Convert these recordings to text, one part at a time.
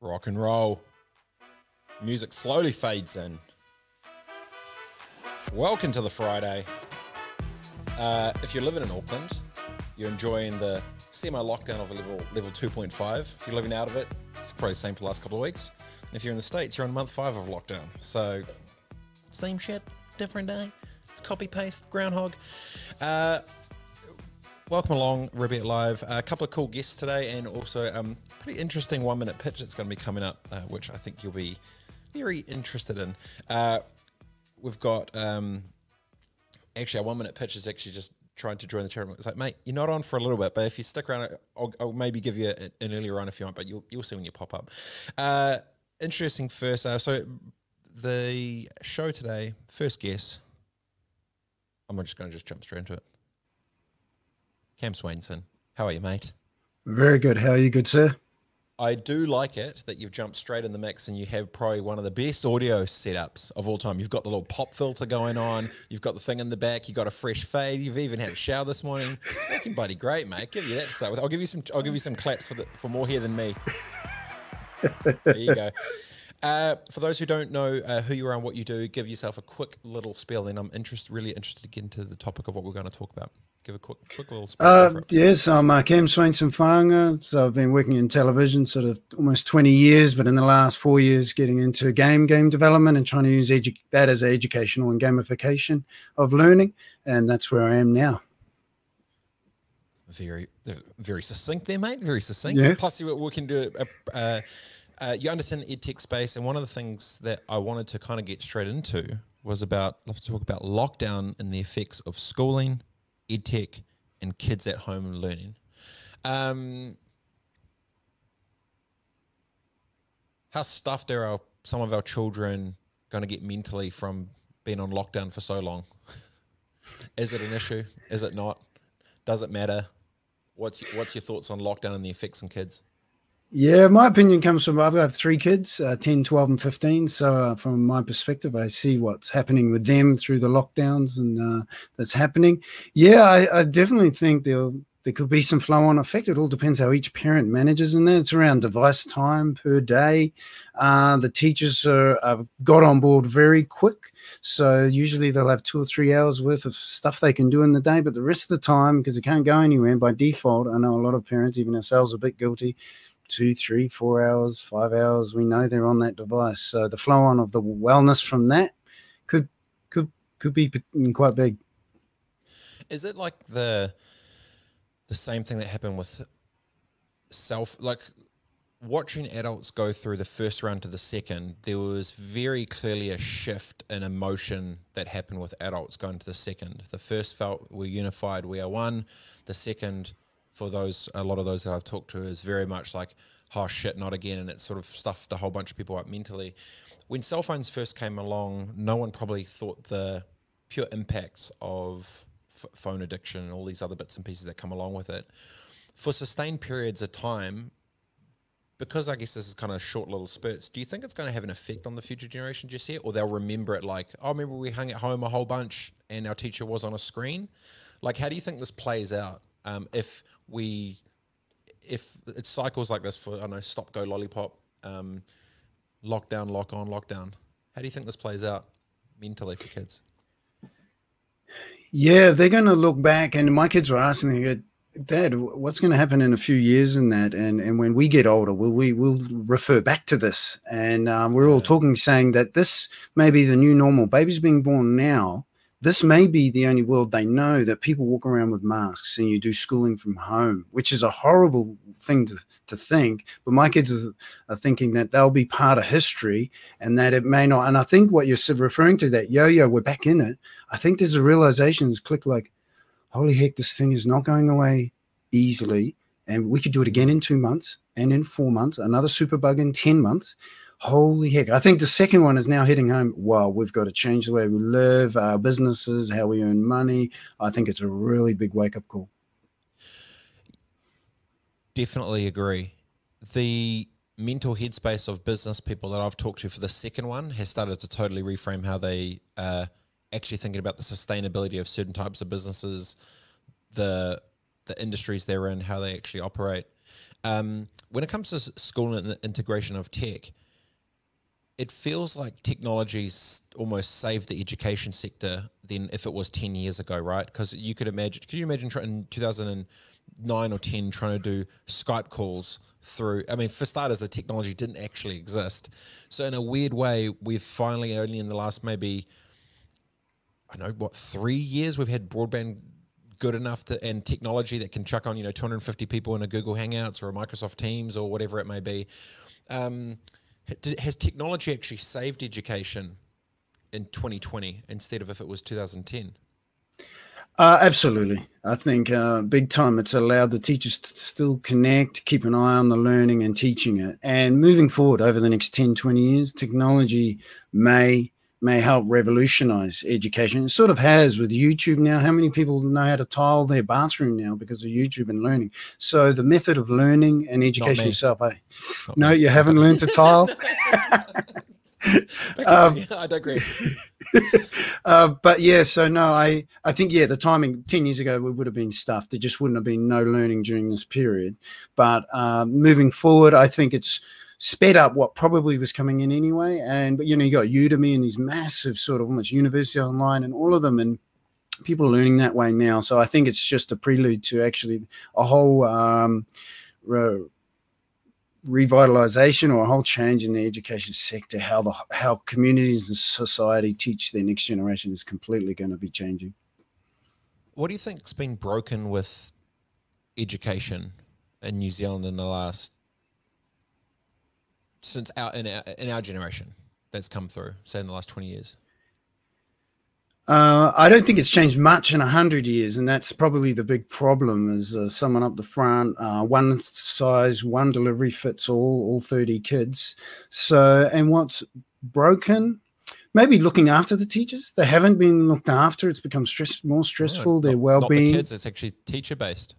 rock and roll. Music slowly fades in. Welcome to the Friday. Uh, if you're living in Auckland, you're enjoying the semi-lockdown of level level 2.5. If you're living out of it, it's probably the same for the last couple of weeks. And if you're in the States, you're on month five of lockdown. So, same shit, different day. It's copy paste, groundhog. Uh, welcome along, Rebet Live. a couple of cool guests today, and also um, pretty interesting one minute pitch that's going to be coming up, uh, which I think you'll be very interested in. Uh, we've got um, actually our one minute pitch is actually just trying to join the tournament. It's like, mate, you're not on for a little bit, but if you stick around, I'll, I'll maybe give you a, an earlier run if you want, but you'll, you'll see when you pop up. Uh, interesting first. Uh, so the show today, first guess. I'm just going to just jump straight into it. Cam Swainson, how are you, mate? Very good. How are you, good sir? I do like it that you've jumped straight in the mix and you have probably one of the best audio setups of all time. You've got the little pop filter going on. You've got the thing in the back. You've got a fresh fade. You've even had a shower this morning. Looking bloody great, mate. Give you that to start with. I'll give you some. I'll give you some claps for the, for more here than me. There you go. Uh, for those who don't know uh, who you are and what you do, give yourself a quick little spiel. Then I'm interested, really interested to get into the topic of what we're going to talk about. Give a quick, quick little. Uh, yes, I'm uh, Cam Swainson Whanga. So I've been working in television sort of almost 20 years, but in the last four years, getting into game game development and trying to use that as educational and gamification of learning, and that's where I am now. Very, very succinct there, mate. Very succinct. Yeah. Plus, we can do a, a uh, you understand the edtech space, and one of the things that I wanted to kind of get straight into was about let's talk about lockdown and the effects of schooling, edtech, and kids at home learning. Um, how stuffed are our, some of our children going to get mentally from being on lockdown for so long? Is it an issue? Is it not? Does it matter? What's what's your thoughts on lockdown and the effects on kids? Yeah, my opinion comes from I've got three kids, uh, 10, 12, and 15. So, uh, from my perspective, I see what's happening with them through the lockdowns and uh, that's happening. Yeah, I, I definitely think there there could be some flow on effect. It all depends how each parent manages in there. It's around device time per day. Uh, the teachers are, have got on board very quick. So, usually they'll have two or three hours worth of stuff they can do in the day, but the rest of the time, because they can't go anywhere by default, I know a lot of parents, even ourselves, are a bit guilty two, three, four hours, five hours. We know they're on that device. So the flow on of the wellness from that could could could be mm, quite big. Is it like the the same thing that happened with self like watching adults go through the first round to the second, there was very clearly a shift in emotion that happened with adults going to the second. The first felt we're unified, we are one. The second for those a lot of those that I've talked to is very much like oh shit not again and it sort of stuffed a whole bunch of people up mentally when cell phones first came along no one probably thought the pure impacts of phone addiction and all these other bits and pieces that come along with it for sustained periods of time because I guess this is kind of short little spurts, do you think it's going to have an effect on the future generation just yet? Or they'll remember it like, oh, remember we hung at home a whole bunch and our teacher was on a screen? Like, how do you think this plays out um, if we if it cycles like this for I don't know stop go lollipop, um, lockdown, lock on, lockdown. How do you think this plays out mentally for kids? Yeah, they're going to look back, and my kids are asking, go, Dad, what's going to happen in a few years in that? And and when we get older, will we will refer back to this? And um, we're all talking, saying that this may be the new normal. Babies being born now this may be the only world they know that people walk around with masks and you do schooling from home, which is a horrible thing to, to think. But my kids are, are thinking that they'll be part of history and that it may not. And I think what you're referring to, that yo yo, we're back in it. I think there's a realization, it's click like, holy heck, this thing is not going away easily. And we could do it again in two months and in four months, another super bug in 10 months holy heck. I think the second one is now hitting home. Wow, we've got to change the way we live, our businesses, how we earn money. I think it's a really big wake up call. Definitely agree. The mental headspace of business people that I've talked to for the second one has started to totally reframe how they uh, actually thinking about the sustainability of certain types of businesses, the the industries they're in, how they actually operate. Um, when it comes to school and the integration of tech, it feels like technology's almost saved the education sector than if it was 10 years ago, right? Because you could imagine, could you imagine in 2009 or 10 trying to do Skype calls through? I mean, for starters, the technology didn't actually exist. So, in a weird way, we've finally only in the last maybe, I know, what, three years, we've had broadband good enough to, and technology that can chuck on, you know, 250 people in a Google Hangouts or a Microsoft Teams or whatever it may be. Um, has technology actually saved education in 2020 instead of if it was 2010? Uh, absolutely. I think uh, big time it's allowed the teachers to still connect, keep an eye on the learning and teaching it. And moving forward over the next 10, 20 years, technology may may help revolutionize education. It sort of has with YouTube now. How many people know how to tile their bathroom now because of YouTube and learning? So the method of learning and education itself, eh? no, me. you haven't learned to tile. um, I digress. uh, but yeah, so no, I I think yeah, the timing ten years ago we would have been stuffed. There just wouldn't have been no learning during this period. But uh, moving forward, I think it's sped up what probably was coming in anyway. And but you know, you got Udemy and these massive sort of almost university online and all of them and people are learning that way now. So I think it's just a prelude to actually a whole um, re- revitalization or a whole change in the education sector. How the how communities and society teach their next generation is completely going to be changing. What do you think's been broken with education in New Zealand in the last since our in our, in our generation that's come through, say in the last twenty years? Uh, I don't think it's changed much in a hundred years, and that's probably the big problem. Is uh, someone up the front, uh, one size, one delivery fits all, all thirty kids. So, and what's broken? Maybe looking after the teachers. They haven't been looked after. It's become stress more stressful. No, their well being. The kids. It's actually teacher based.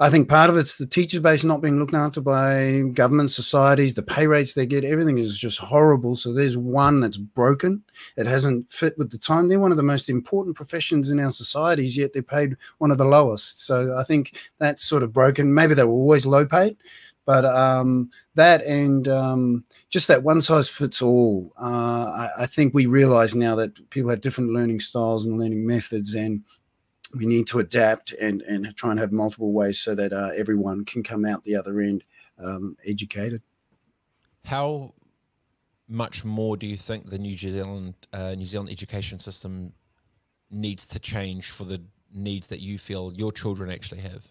I think part of it's the teacher base not being looked after by government societies, the pay rates they get, everything is just horrible. So there's one that's broken. It hasn't fit with the time. They're one of the most important professions in our societies, yet they're paid one of the lowest. So I think that's sort of broken. Maybe they were always low paid, but um, that and um, just that one size fits all. Uh, I, I think we realize now that people have different learning styles and learning methods, and we need to adapt and, and try and have multiple ways so that uh, everyone can come out the other end um, educated. How much more do you think the New Zealand uh, New Zealand education system needs to change for the needs that you feel your children actually have?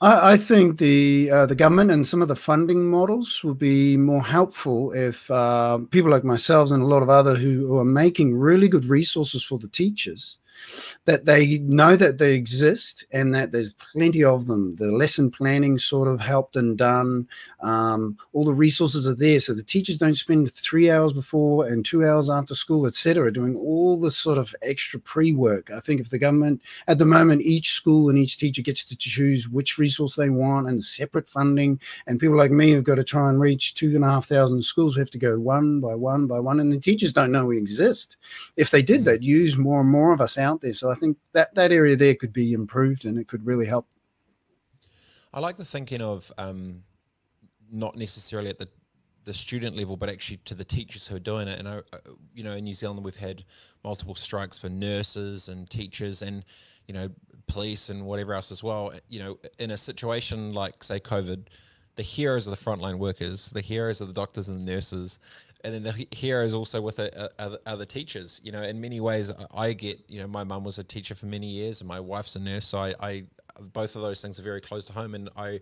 I, I think the uh, the government and some of the funding models would be more helpful if uh, people like myself and a lot of other who, who are making really good resources for the teachers that they know that they exist and that there's plenty of them. The lesson planning sort of helped and done. Um, all the resources are there, so the teachers don't spend three hours before and two hours after school, etc., doing all the sort of extra pre-work. I think if the government, at the moment, each school and each teacher gets to choose which resource they want and separate funding, and people like me have got to try and reach two and a half thousand schools. We have to go one by one by one, and the teachers don't know we exist. If they did, mm. they'd use more and more of us out there. So I think that that area there could be improved, and it could really help. I like the thinking of um, not necessarily at the the student level, but actually to the teachers who are doing it. And I, you know, in New Zealand, we've had multiple strikes for nurses and teachers, and you know, police and whatever else as well. You know, in a situation like say COVID, the heroes are the frontline workers, the heroes are the doctors and the nurses, and then the heroes also with the, other, teachers. You know, in many ways, I get. You know, my mum was a teacher for many years, and my wife's a nurse. So I, I, both of those things are very close to home, and I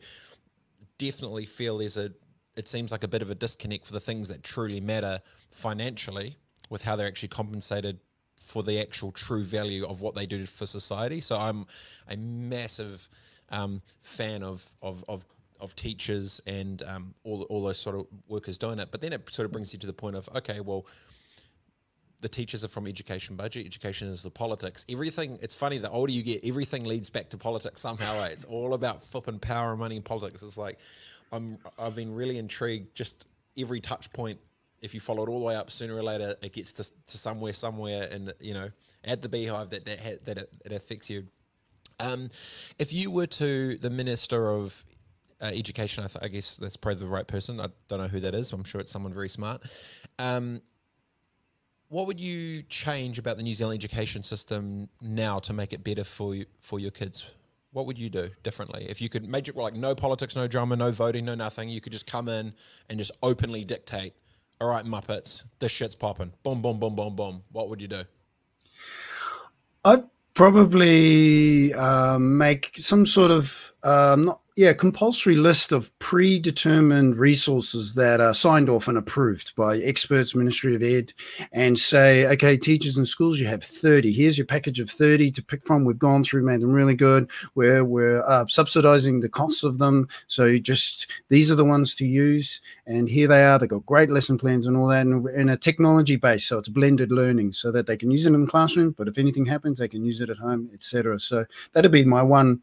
definitely feel there's a. It seems like a bit of a disconnect for the things that truly matter financially, with how they're actually compensated for the actual true value of what they do for society. So I'm a massive um, fan of, of of of teachers and um, all all those sort of workers doing it. But then it sort of brings you to the point of okay, well, the teachers are from education budget. Education is the politics. Everything. It's funny. The older you get, everything leads back to politics somehow. Right? It's all about flipping power and money and politics. It's like I'm. I've been really intrigued. Just every touch point. If you follow it all the way up, sooner or later it gets to, to somewhere, somewhere, and you know, at the beehive that that that it, it affects you. Um, if you were to the minister of uh, education, I, th- I, guess that's probably the right person. I don't know who that is. I'm sure it's someone very smart. Um, what would you change about the New Zealand education system now to make it better for you, for your kids? What would you do differently if you could it like no politics, no drama, no voting, no nothing? You could just come in and just openly dictate. All right, Muppets, this shit's popping. Boom, boom, boom, boom, boom. What would you do? I'd probably uh, make some sort of um, not yeah, compulsory list of predetermined resources that are signed off and approved by experts, Ministry of Ed, and say, okay, teachers and schools, you have 30. Here's your package of 30 to pick from. We've gone through, made them really good. We're, we're uh, subsidizing the costs of them. So just these are the ones to use. And here they are. They've got great lesson plans and all that, and in a technology base. So it's blended learning so that they can use it in the classroom, but if anything happens, they can use it at home, etc. So that'd be my one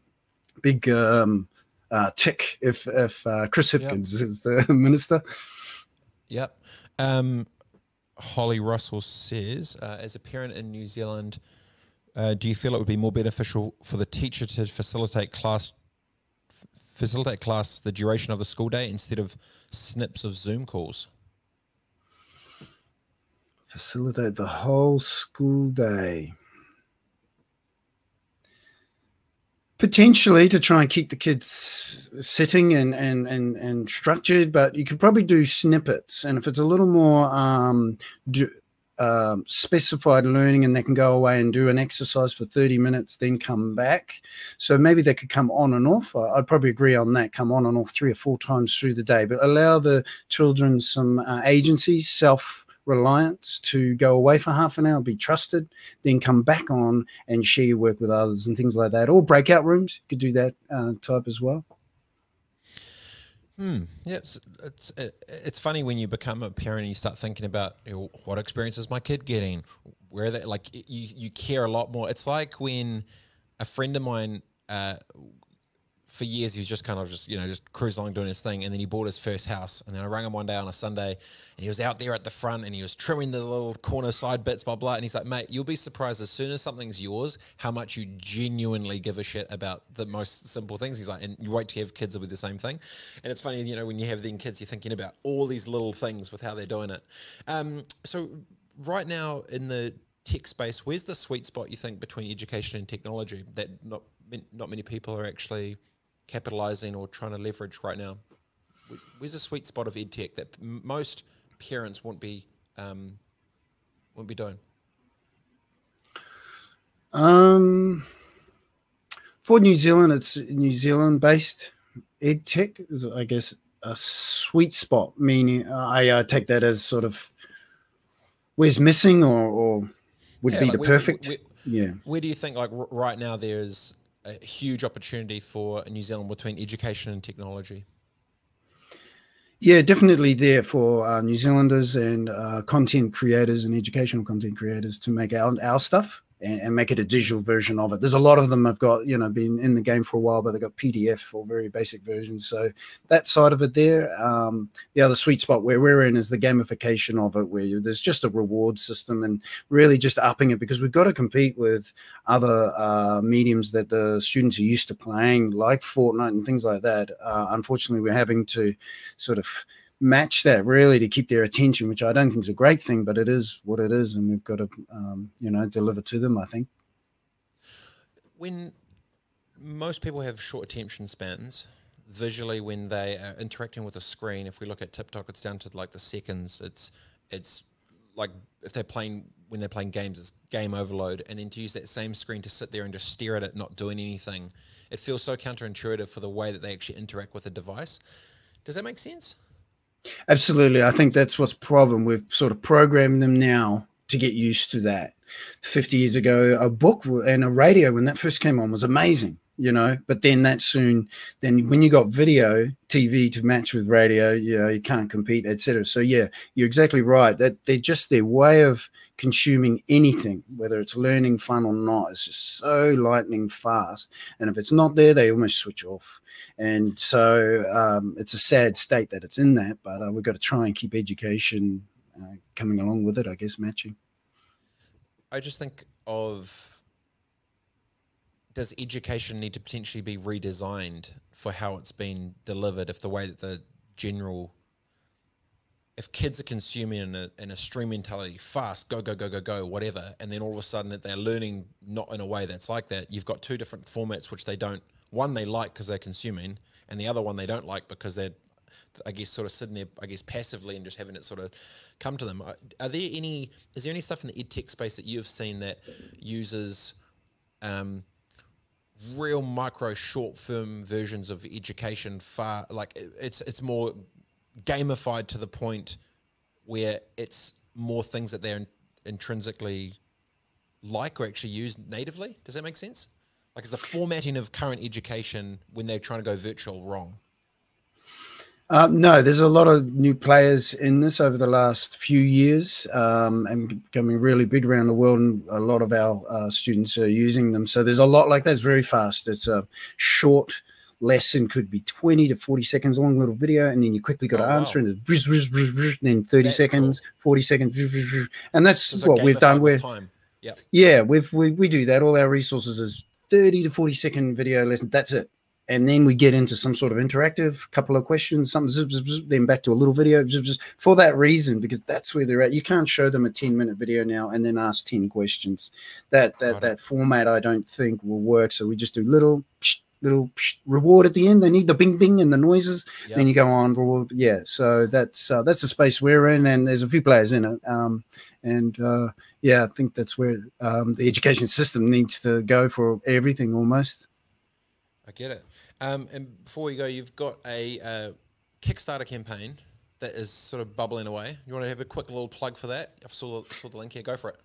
big um, uh, tick if if uh, Chris Hipkins yep. is the minister. Yep. Um, Holly Russell says, uh, as a parent in New Zealand, uh, do you feel it would be more beneficial for the teacher to facilitate class facilitate class the duration of the school day instead of snips of Zoom calls? Facilitate the whole school day. Potentially to try and keep the kids sitting and and and, and structured but you could probably do snippets. And if it's a little more um, do, um, specified learning and they can go away and do an exercise for 30 minutes then come back. So maybe they could come on and off. I'd probably agree on that come on and off three or four times through the day but allow the children some uh, agency self reliance to go away for half an hour, be trusted, then come back on and share your work with others and things like that. Or breakout rooms, you could do that uh, type as well. Hmm. Yeah, it's, it's it's funny when you become a parent and you start thinking about you know, what experience is my kid getting, where they like you you care a lot more. It's like when a friend of mine uh, for years he was just kind of just you know just cruise along doing his thing. And then he bought his first house. And then i rang him one day on a sunday and he was out there at the front and he was trimming the little corner side bits blah blah. And he's like mate you'll be surprised. As soon as something's yours how much you genuinely give a shit about the most simple things. He's like and you wait to have kids will be the same thing. And it's funny you know when you have then kids you're thinking about all these little things with how they're doing it. Um, so right now in the tech space where's the sweet spot you think between education and technology that not not many people are actually capitalizing or trying to leverage right now? Where's the sweet spot of edtech that most parents won't be um, won't be doing? Um, for New Zealand, it's New Zealand based edtech is, I guess, a sweet spot. Meaning, I uh, take that as sort of where's missing or, or would yeah, be like the where, perfect. Where, yeah. Where do you think, like r- right now, there's a huge opportunity for New Zealand between education and technology. Yeah, definitely there for uh, New Zealanders and uh, content creators and educational content creators to make our, our stuff and, and, make it a digital version of it. There's a lot of them have got, you know, been in the game for a while, but they've got PDF or very basic versions. So that side of it there. Um, the other sweet spot where we're in is the gamification of it, where there's just a reward system and really just upping it because we've got to compete with other uh, mediums that the students are used to playing, like Fortnite and things like that. Uh, unfortunately, we're having to sort of match that really to keep their attention, which I don't think is a great thing, but it is what it is, and we've got to, um, you know, deliver to them. I think. When most people have short attention spans, visually when they are interacting with a screen, if we look at TikTok, it's down to like the seconds. It's it's like if they're playing when they're playing games, it's game overload, and then to use that same screen to sit there and just stare at it, not doing anything, it feels so counterintuitive for the way that they actually interact with the device. Does that make sense? Absolutely. I think that's what's problem. We've sort of programmed them now to get used to that. 50 years ago, a book and a radio, when that first came on, was amazing, you know. But then that soon, then when you got video, TV to match with radio, you know, you can't compete, etc. So, yeah, you're exactly right. That they're just their way of consuming anything, whether it's learning fun or not. It's just so lightning fast. And if it's not there, they almost switch off. And so um, it's a sad state that it's in that, but uh, we've got to try and keep education uh, coming along with it, I guess, matching. I just think of does education need to potentially be redesigned for how it's been delivered if the way that the general if kids are consuming in a, in a stream mentality fast go go go go go whatever and then all of a sudden they're learning not in a way that's like that you've got two different formats which they don't one they like because they're consuming and the other one they don't like because they're I guess sort of sitting there, I guess passively and just having it sort of come to them. Are, are there any? Is there any stuff in the ed tech space that you've seen that uses um, real micro short firm versions of education? Far like it's it's more gamified to the point where it's more things that they're in, intrinsically like or actually use natively. Does that make sense? Like, is the formatting of current education when they're trying to go virtual wrong? Uh, no, there's a lot of new players in this over the last few years um, and becoming really big around the world. And a lot of our uh, students are using them. So there's a lot like that. It's very fast. It's a short lesson, could be 20 to 40 seconds long little video. And then you quickly got oh, to answer wow. and then 30 that's seconds, cool. 40 seconds. And that's so what we've done. We're, time. Yeah. Yeah, we've, we, we do that. All our resources is 30 to 40 second video lesson. That's it and then we get into some sort of interactive couple of questions something zip, zip, zip, then back to a little video for that reason because that's where they're at you can't show them a 10 minute video now and then ask 10 questions that that that format i don't think will work so we just do little little reward at the end they need the bing bing and the noises yep. then you go on reward yeah so that's uh, that's the space we're in and there's a few players in it um, and uh, yeah i think that's where um, the education system needs to go for everything almost i get it um, and before we go, you've got a uh, Kickstarter campaign that is sort of bubbling away. You want to have a quick little plug for that? I saw, saw the link here. Go for it.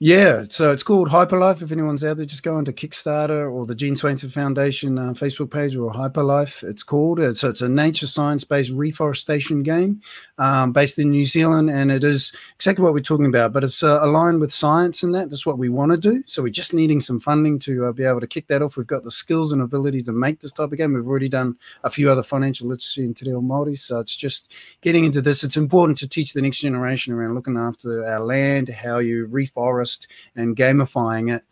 Yeah, so it's called Hyperlife. If anyone's out there, just go onto Kickstarter or the Gene Swainson Foundation uh, Facebook page or Hyperlife. It's called. Uh, so it's a nature science based reforestation game um, based in New Zealand, and it is exactly what we're talking about. But it's uh, aligned with science and that. That's what we want to do. So we're just needing some funding to uh, be able to kick that off. We've got the skills and ability to make this type of game. We've already done a few other financial literacy in Te Reo Māori. So it's just getting into this. It's important to teach the next generation around looking after our land, how you reforest and gamifying it.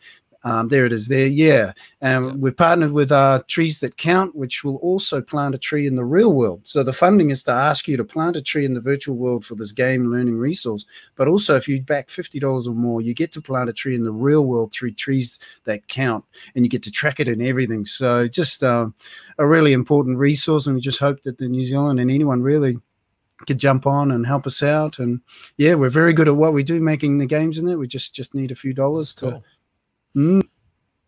Um, there it is there. Yeah. And yeah. we've partnered with uh, Trees That Count, which will also plant a tree in the real world. So the funding is to ask you to plant a tree in the virtual world for this game learning resource. But also, if you back $50 or more, you get to plant a tree in the real world through Trees That Count and you get to track it and everything. So just uh, a really important resource. And we just hope that the New Zealand and anyone really could jump on and help us out. And yeah, we're very good at what we do, making the games in there. We just just need a few dollars to. Cool. Mm.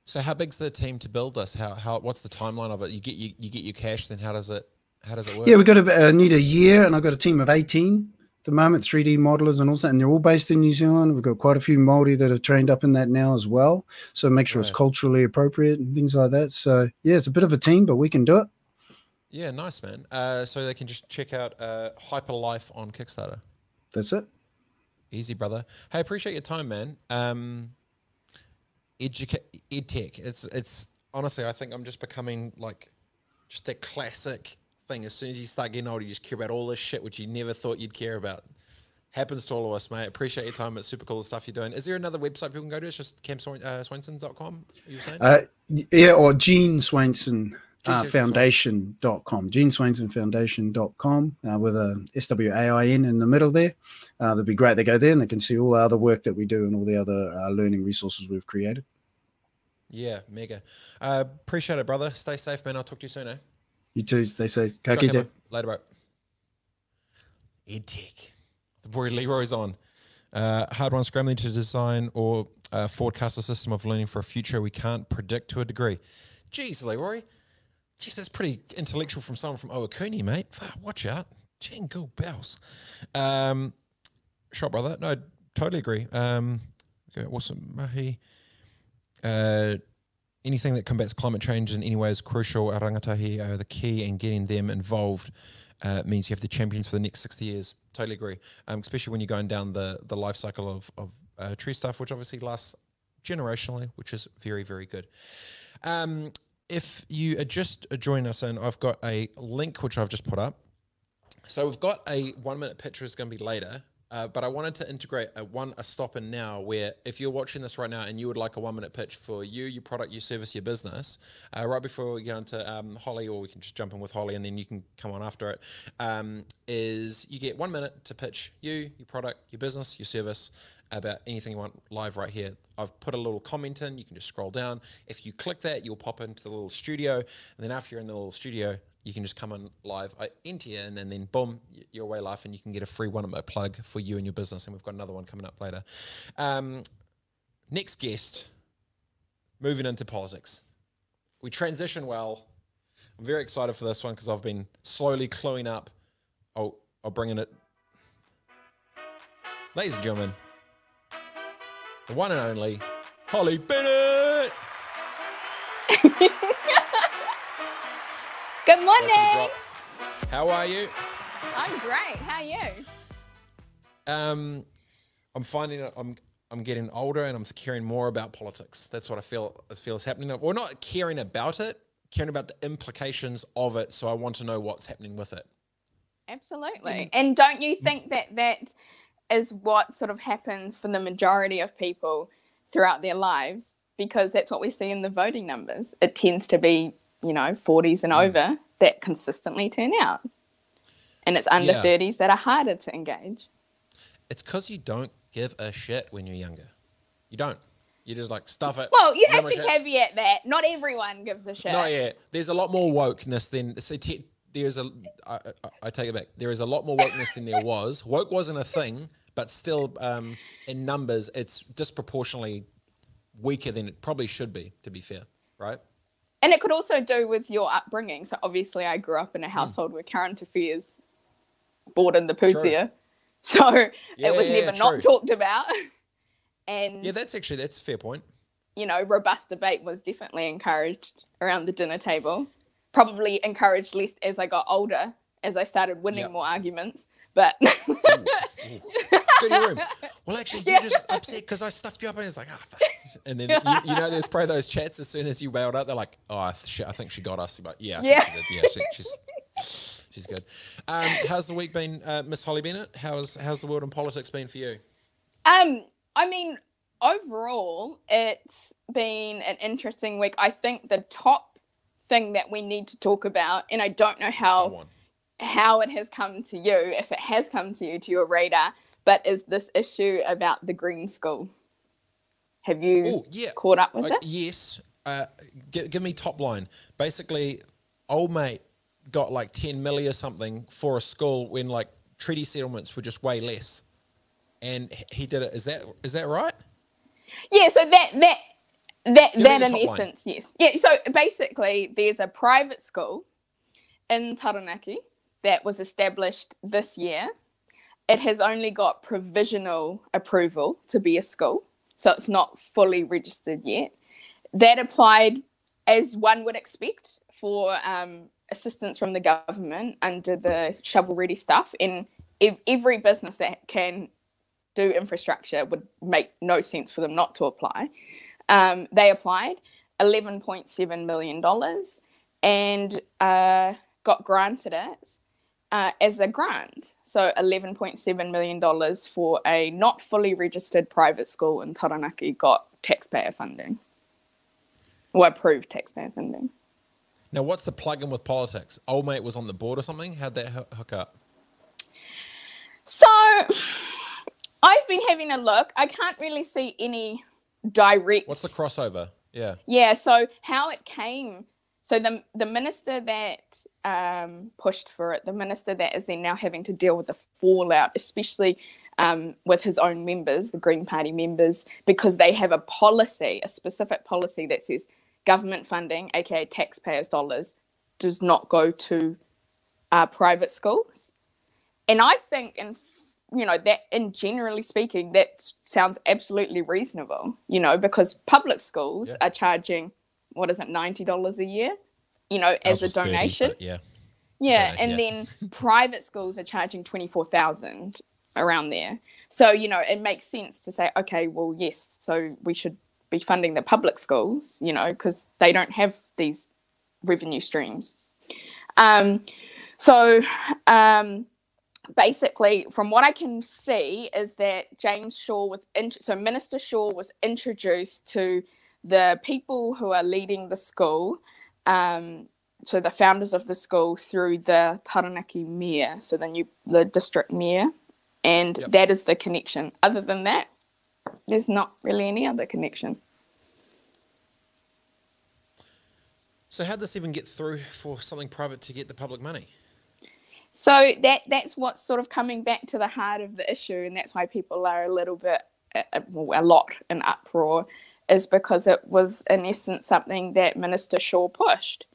So how big's the team to build this? How how what's the timeline of it? You get you, you get your cash, then how does it how does it work? Yeah, we've got to uh, need a year, and I've got a team of eighteen at the moment, 3D modelers and all that, and they're all based in New Zealand. We've got quite a few Māori that are trained up in that now as well. So make sure right. it's culturally appropriate and things like that. So yeah, it's a bit of a team, but we can do it. Yeah, nice man. Uh, so they can just check out uh, Hyperlife on Kickstarter. That's it. Easy, brother. Hey, appreciate your time, man. Um, educa- EdTech. It's it's honestly, I think I'm just becoming like just that classic thing. As soon as you start getting older, you just care about all this shit which you never thought you'd care about. Happens to all of us, mate. Appreciate your time. It's super cool the stuff you're doing. Is there another website people can go to? It's just camswainson.com, you were saying? Uh, yeah, or Gene Swainson uh, foundation.com, Gene Swainson Foundation.com uh, with a S W A I N in the middle there. Uh, that'd be great. They go there and they can see all the other work that we do and all the other uh, learning resources we've created. Yeah, mega. Uh, appreciate it, brother. Stay safe, man. I'll talk to you soon, eh? You too. Stay safe. Ka Later, bro. EdTech. The boy Leroy's on. Uh, hard one scrambling to design or uh, forecast a system of learning for a future we can't predict to a degree. Jeez, Leroy. Jeez, that's pretty intellectual from someone from Ohakune, mate. Watch out. Jingle bells. Um, shot brother. No, totally agree. Um, awesome. Mahi. Uh, anything that combats climate change in any way is crucial. Our rangatahi are the key, and getting them involved uh, means you have the champions for the next 60 years. Totally agree. Um, especially when you're going down the, the life cycle of, of uh, tree stuff, which obviously lasts generationally, which is very, very good. Um, if you are just joining us and I've got a link which I've just put up. So we've got a one minute picture is going to be later. Uh, but I wanted to integrate a one a stop in now where if you're watching this right now and you would like a one minute pitch for you, your product, your service, your business, uh, right before we get into um, Holly, or we can just jump in with Holly and then you can come on after it, um, is you get one minute to pitch you, your product, your business, your service about anything you want live right here. I've put a little comment in. You can just scroll down. If you click that, you'll pop into the little studio. And then after you're in the little studio, you can just come in live. I enter in, and then boom, you're away live, and you can get a free one minute plug for you and your business. And we've got another one coming up later. Um, next guest, moving into politics. We transition well. I'm very excited for this one because I've been slowly cluing up. I'll, I'll bring in it. Ladies and gentlemen, the one and only Holly Bennett. Good morning. How are you? I'm great. How are you? Um, I'm finding I'm I'm getting older and I'm caring more about politics. That's what I feel I feel is happening. Well, not caring about it, caring about the implications of it. So I want to know what's happening with it. Absolutely. And don't you think that that is what sort of happens for the majority of people throughout their lives? Because that's what we see in the voting numbers. It tends to be, you know, 40s and mm. over that consistently turn out. And it's under Yeah. 30s that are harder to engage. It's because you don't give a shit when you're younger. You don't. You just like stuff it. Well, you have to shit. caveat that not everyone gives a shit. Not yet. There's a lot more wokeness than see, te- there's a. I, I, I take it back. There is a lot more wokeness than there was. Woke wasn't a thing, but still, um, in numbers, it's disproportionately weaker than it probably should be. To be fair, right? And it could also do with your upbringing. So obviously, I grew up in Hmm. a household where current affairs bordered the pootsier. So it was yeah, never true. not talked about. And, Yeah, that's actually that's a fair point. you know, robust debate was definitely encouraged around the dinner table. Probably encouraged less as I got older, as I started winning Yep. more arguments. But Good room. Well, actually, you're just upset because I stuffed you up, and it's like, ah, fuck. and then you, you know, there's probably those chats as soon as you bailed out, they're like, oh, I, th- I think she got us, but yeah, I Yeah. she did. yeah, she, she's she's good. Um, how's the week been, uh, Miss Holly Bennett? How's how's the world in politics been for you? Um, I mean, overall, it's been an interesting week. I think the top thing that we need to talk about, and I don't know how how it has come to you, if it has come to you to your radar, but is this issue about the green school? Have you Oh, yeah. caught up with Okay, it? yes. Uh, give, give me top line. Basically, old mate got like 10 milli or something for a school when like treaty settlements were just way less. And he did it. Is that is that right? Yeah, so that that that that in top line. essence, yes. Yeah, so basically there's a private school in Taranaki that was established this year. It has only got provisional approval to be a school, so it's not fully registered yet. That applied as one would expect for um, assistance from the government under the shovel ready stuff. And ev- every business that can do infrastructure would make no sense for them not to apply. Um, they applied $11.7 million and uh, got granted it uh, as a grant. So $11.7 million for a not fully registered private school in Taranaki got taxpayer funding or approved taxpayer funding. Now, what's the plug-in with politics? Old mate was on the board or something. How'd that hook up? So I've been having a look. I can't really see any direct. What's the crossover? Yeah. Yeah, so how it came. So the the minister that um, pushed for it, the minister that is then now having to deal with the fallout, especially um, with his own members, the Green Party members, because they have a policy, a specific policy that says government funding, aka taxpayers' dollars, does not go to uh, private schools. And I think, in you know, that in generally speaking, that sounds absolutely reasonable. You know, because public schools Yeah. are charging what is it, ninety dollars a year? You know, as a was 30, donation. yeah. Yeah, Yeah, and yeah. then private schools are charging twenty four thousand around there. So you know, it makes sense to say, okay, well, yes, so we should be funding the public schools, you know, because they don't have these revenue streams. Um, so um, basically, from what I can see, is that James Shaw was in, so Minister Shaw was introduced to the people who are leading the school, um, so the founders of the school through the Taranaki mayor, so the new the district mayor, and Yep. that is the connection. Other than that, there's not really any other connection. So how'd this even get through for something private to get the public money? So that that's what's sort of coming back to the heart of the issue, and that's why people are a little bit, uh, uh, well, a lot in uproar, is because it was in essence something that Minister Shaw pushed,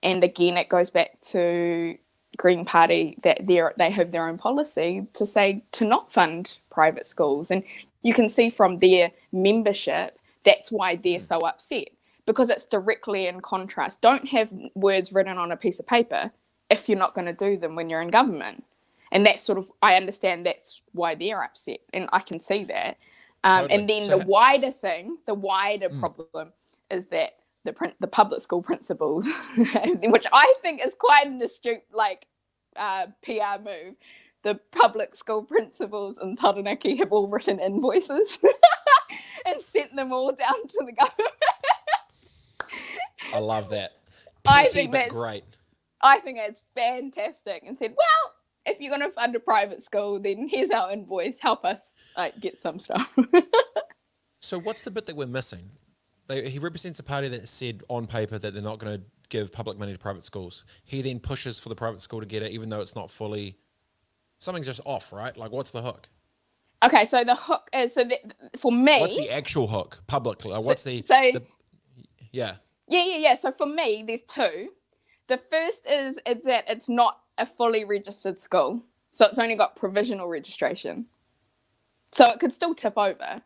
and again it goes back to Green Party that they they have their own policy to say to not fund private schools, and you can see from their membership that's why they're so upset because it's directly in contrast. Don't have words written on a piece of paper if you're not going to do them when you're in government. And that's sort of, I understand that's why they're upset. And I can see that. Um, Totally. And then So the wider thing, the wider Mm. problem is that the print, the public school principals, which I think is quite an astute like uh, PR move. The public school principals in Taranaki have all written invoices and sent them all down to the government. I love that. I think that's- great. I think it's fantastic and said, well, if you're going to fund a private school, then here's our invoice. Help us like get some stuff. So what's the bit that we're missing? They, he represents a party that said on paper that they're not going to give public money to private schools. He then pushes for the private school to get it, even though it's not fully. Something's just off, right? Like, what's the hook? okay, so the hook is so that for me, What's the actual hook publicly? Like, what's the, so- the? Yeah. yeah, yeah, yeah. So for me, there's two. The first is is that it's not a fully registered school, so it's only got provisional registration, so it could still tip over.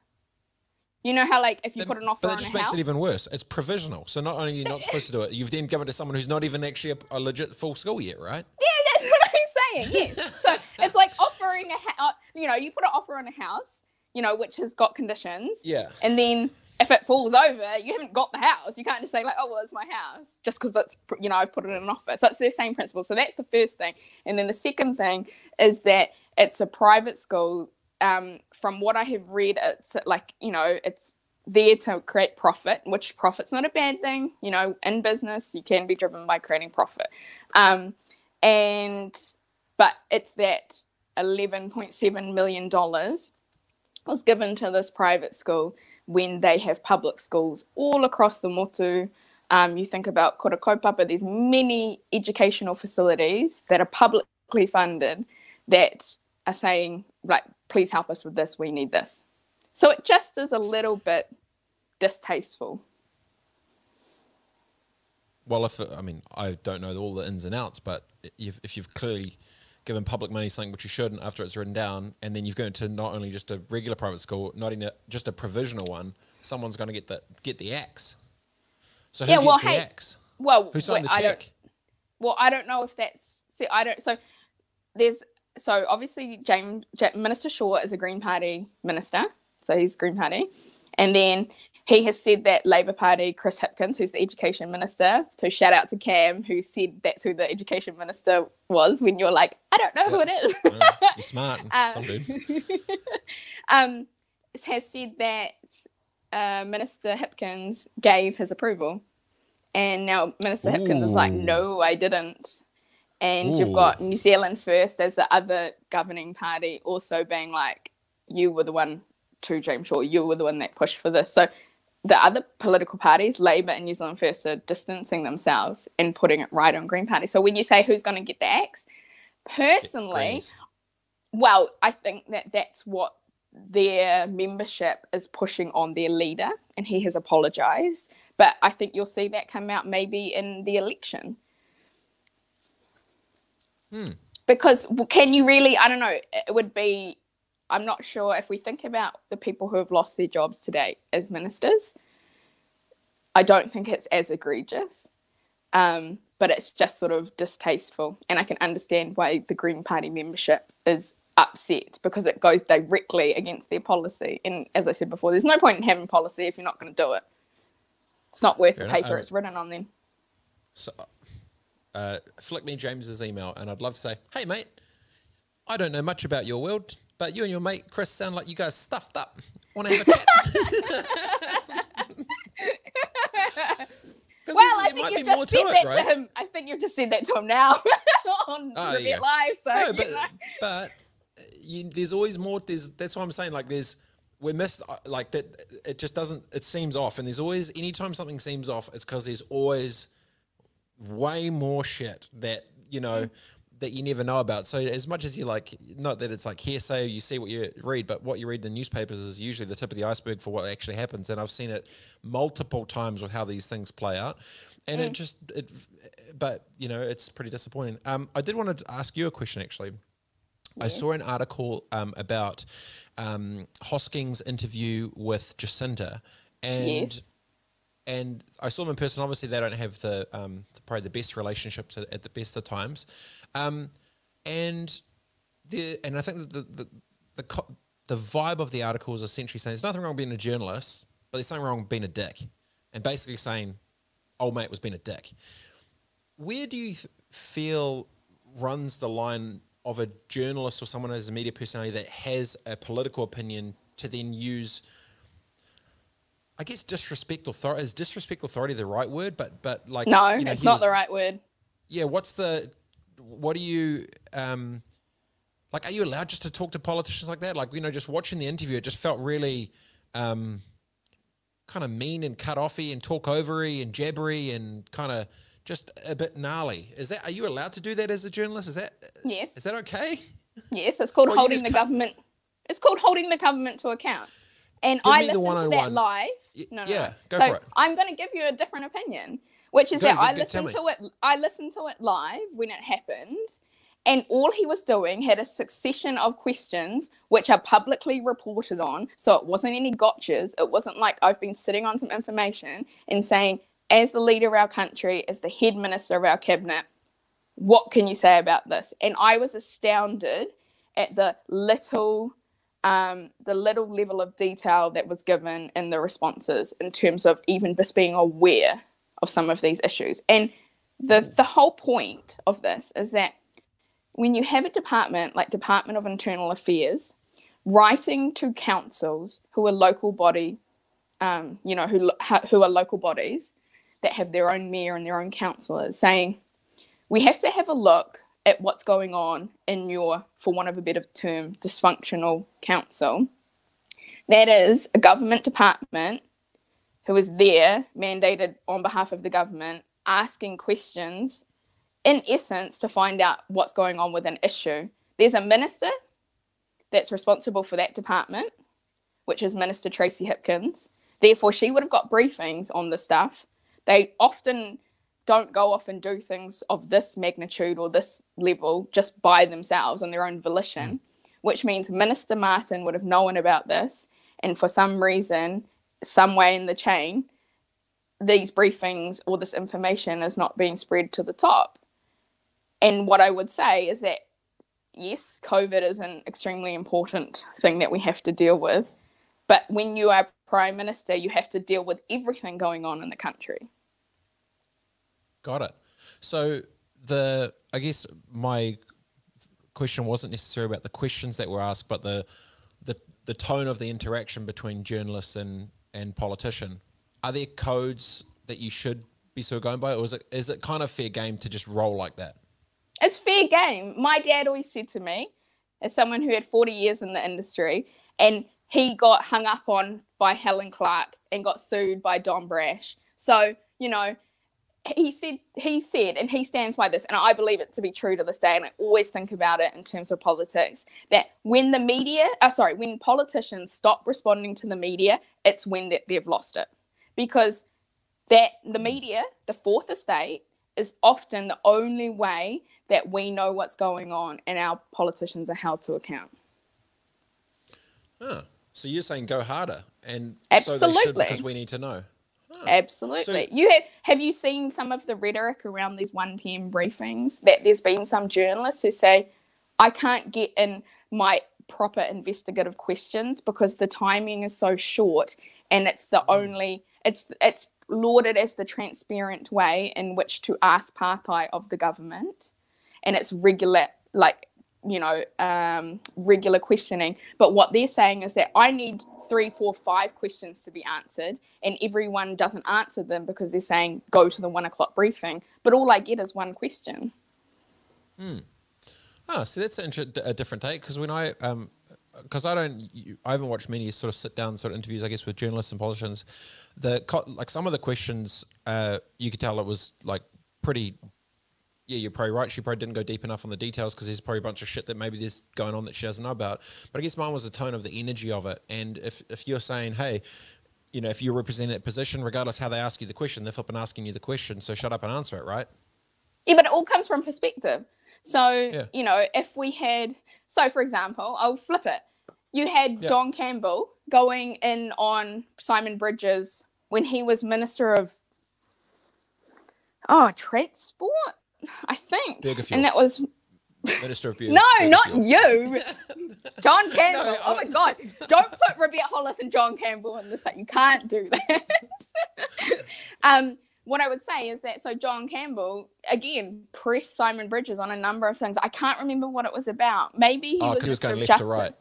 You know how like if you Then- put an offer but that just makes house, it even worse. It's provisional. So not only you're you not supposed to do it, you've then given it to someone who's not even actually a, a legit full school yet, right? Yeah, that's what I'm saying. Yes. so it's like offering a house. Uh, you know, you put an offer on a house, you know, which has got conditions, Yeah. and then if it falls over, you haven't got the house. You can't just say like, "Oh, well, it's my house," just because it's you know I've put it in an offer. So it's the same principle. So that's the first thing, and then the second thing is that it's a private school. Um, from what I have read, it's like you know it's there to create profit, which profit's not a bad thing. You know, in business, you can be driven by creating profit. Um, and but it's that eleven point seven million dollars was given to this private school when they have public schools all across the motu. Um, you think about Kura Kaupapa, there's many educational facilities that are publicly funded that are saying, like, please help us with this, we need this. So it just is a little bit distasteful. Well, if I mean, I don't know all the ins and outs, but if, if you've clearly given public money something which you shouldn't after it's written down, and then you've gone to not only just a regular private school, not even a, just a provisional one, someone's going to get the get the axe. So who Yeah, gets well, the hey, axe? Well, Who signed wait, the I don't, well, I don't know if that's see. I don't. So there's so obviously James Ja- Minister Shaw is a Green Party minister, so he's Green Party, and then he has said that Labor Party Chris Hipkins, who's the Education Minister, so shout out to Cam, who said that's who the Education Minister was. When you're like, I don't know who it is. Yeah, you're smart, Um, um, has said that uh, Minister Hipkins gave his approval, and now Minister Hipkins is like, "No, I didn't." And you've got New Zealand First as the other governing party also being like, "You were the one to James Shaw. You were the one that pushed for this." So the other political parties, Labor and New Zealand First, are distancing themselves and putting it right on Green Party. So when you say who's going to get the axe, personally, well, I think that that's what their membership is pushing on their leader, and he has apologized. But I think you'll see that come out maybe in the election. Hmm. Because can you really? I don't know. It would be. I'm not sure if we think about the people who have lost their jobs today as ministers. I don't think it's as egregious, um, but it's just sort of distasteful, and I can understand why the Green Party membership is upset because it goes directly against their policy. And as I said before, there's no point in having policy if you're not going to do it. It's not worth Fair the paper it's written on. Then So, uh, flick me James's email, and I'd love to say, "Hey, mate, I don't know much about your world, but you and your mate Chris sound like you guys stuffed up. Want to have a chat? well, I think you've just said that right? to him. I think you've just said that to him now on oh, Live. So, no, but, but you, there's always more. There's that's why I'm saying like there's we're missed uh, like that. It just doesn't. It seems off, and there's always anytime something seems off, it's because there's always way more shit that you know. Mm. That you never know about. So as much as you like, not that it's like hearsay, you see what you read, but what you read in the newspapers is usually the tip of the iceberg for what actually happens. And I've seen it multiple times with how these things play out, and mm. it just it. But you know, it's pretty disappointing. Um, I did want to ask you a question actually. I saw an article um, about um, Hosking's interview with Jacinda, and yes. and I saw them in person. Obviously, they don't have the, um, the probably the best relationships at, at the best of times, um, and the and I think that the the, the the vibe of the article is essentially saying there's nothing wrong being a journalist, but there's something wrong being a dick, and basically saying old mate was being a dick. Where do you feel runs the line of a journalist or someone as a media personality that has a political opinion to then use I guess disrespect authority is disrespect authority the right word, but but like no, you know, it's not was, the right word. Yeah, what's the what do you um like? Are you allowed just to talk to politicians like that? Like you know, just watching the interview, it just felt really um kind of mean and cut offy and talk overy and jabbery and kind of just a bit gnarly. Is that are you allowed to do that as a journalist? Is that yes? Is that okay? Yes, it's called holding the government. It's called holding the government to account. And Give I listened to that live. No, no, yeah, no. go so for it. I'm going to give you a different opinion, which is go, that I listened to it. I listened to it live when it happened, and all he was doing had a succession of questions which are publicly reported on. So it wasn't any gotchas. It wasn't like I've been sitting on some information and saying, as the leader of our country, as the head minister of our cabinet, what can you say about this? And I was astounded at the little, um, the little level of detail that was given in the responses in terms of even just being aware of some of these issues. And the the whole point of this is that when you have a department like Department of Internal Affairs writing to councils who are local body, um, you know, who who are local bodies that have their own mayor and their own councillors saying, we have to have a look at what's going on in your, for want of a better term, dysfunctional council. That is a government department who is there, mandated on behalf of the government, asking questions in essence to find out what's going on with an issue. There's a minister that's responsible for that department, which is Minister Tracy Hipkins. Therefore, she would have got briefings on the stuff they often don't go off and do things of this magnitude or this level just by themselves on their own volition, mm. which means Minister Martin would have known about this. And for some reason, some way in the chain, these briefings or this information is not being spread to the top. And what I would say is that, yes, COVID is an extremely important thing that we have to deal with. But when you are Prime Minister, you have to deal with everything going on in the country. Got it. So the I guess my question wasn't necessarily about the questions that were asked, but the the the tone of the interaction between journalists and and politician. Are there codes that you should be sort of going by, or is it is it kind of fair game to just roll like that? It's fair game. My dad always said to me, as someone who had 40 years in the industry, and he got hung up on by Helen Clark and got sued by Don Brash. So, you know, he said he said and he stands by this and i believe it to be true to this day and i always think about it in terms of politics that when the media uh, sorry when politicians stop responding to the media it's when that they've lost it. Because that the media the fourth estate is often the only way that we know what's going on and our politicians are held to account. Huh. so you're saying go harder and absolutely so because we need to know Absolutely. So, you have have you seen some of the rhetoric around these 1 p.m. briefings that there's been some journalists who say, I can't get in my proper investigative questions because the timing is so short and it's the mm. only it's it's lauded as the transparent way in which to ask partai of the government and it's regular like you know, um, regular questioning. But what they're saying is that I need three, four, five questions to be answered, and everyone doesn't answer them because they're saying go to the one o'clock briefing. But all I get is one question. Oh, so that's a different take because when I um because I don't I haven't watched many sort of sit down sort of interviews I guess with journalists and politicians. The like some of the questions uh you could tell it was like pretty. Yeah, you're probably right. She probably didn't go deep enough on the details because there's probably a bunch of shit that maybe there's going on that she doesn't know about. But I guess mine was the tone of the energy of it. And if if you're saying, hey, you know, if you represent that position, regardless how they ask you the question, they're flipping asking you the question. So shut up and answer it, right? Yeah, but it all comes from perspective. So, Yeah. you know, if we had, so for example, I'll flip it. You had Yeah. John Campbell going in on Simon Bridges when he was Minister of, oh, Transport, I think. Burgerfield. And that was, Minister of Beauty. no, not you. John Campbell. No, oh my God. Don't put Rebecca Hollis and John Campbell in the same. You can't do that. um, what I would say is that so John Campbell again pressed Simon Bridges on a number of things. I can't remember what it was about. Maybe he Oh, was, 'cause he was Minister going of left to Justice. right,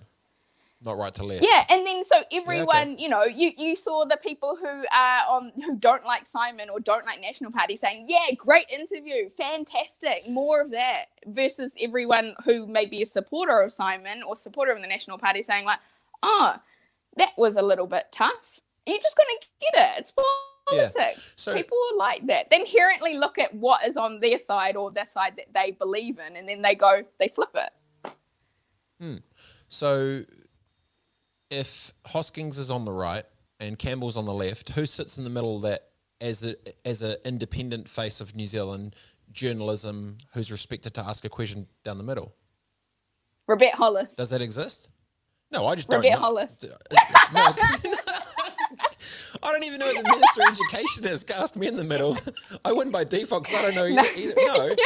not right to left. Yeah, and then so everyone, okay. you know, you you saw the people who are on who don't like Simon or don't like National Party saying, "Yeah, great interview, fantastic, more of that," versus everyone who may be a supporter of Simon or supporter of the National Party saying like, "Oh, that was a little bit tough." You're just gonna get it. It's Yeah. politics. So- people are like that. They inherently look at what is on their side or the side that they believe in, and then they go, they flip it. Hmm. So, if Hoskins is on the right and Campbell's on the left, who sits in the middle that as the as an independent face of New Zealand journalism who's respected to ask a question down the middle? Robert Hollis. Does that exist? No, I just Robert don't know. Hollis. No, I don't even know what the Minister of Education is. Ask me in the middle. I wouldn't by default because I don't know either. either. No.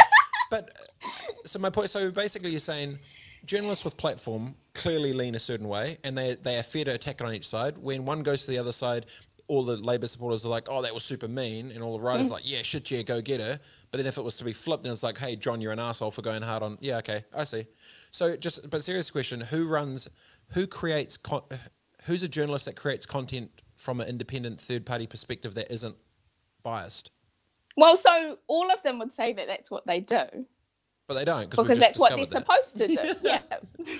But uh, so my point. So basically, you're saying journalists with platform clearly lean a certain way, and they they are fair to attack it on each side. When one goes to the other side, all the Labor supporters are like, "Oh, that was super mean," and all the writers are mm. like, "Yeah, shit, yeah, go get her." But then if it was to be flipped, then it's like, "Hey, John, you're an asshole for going hard on." Yeah, okay, I see. So just but serious question: Who runs? Who creates? Con- who's a journalist that creates content from an independent third party perspective that isn't biased? Well, so all of them would say that that's what they do But they don't because that's what they're that. supposed to do. yeah,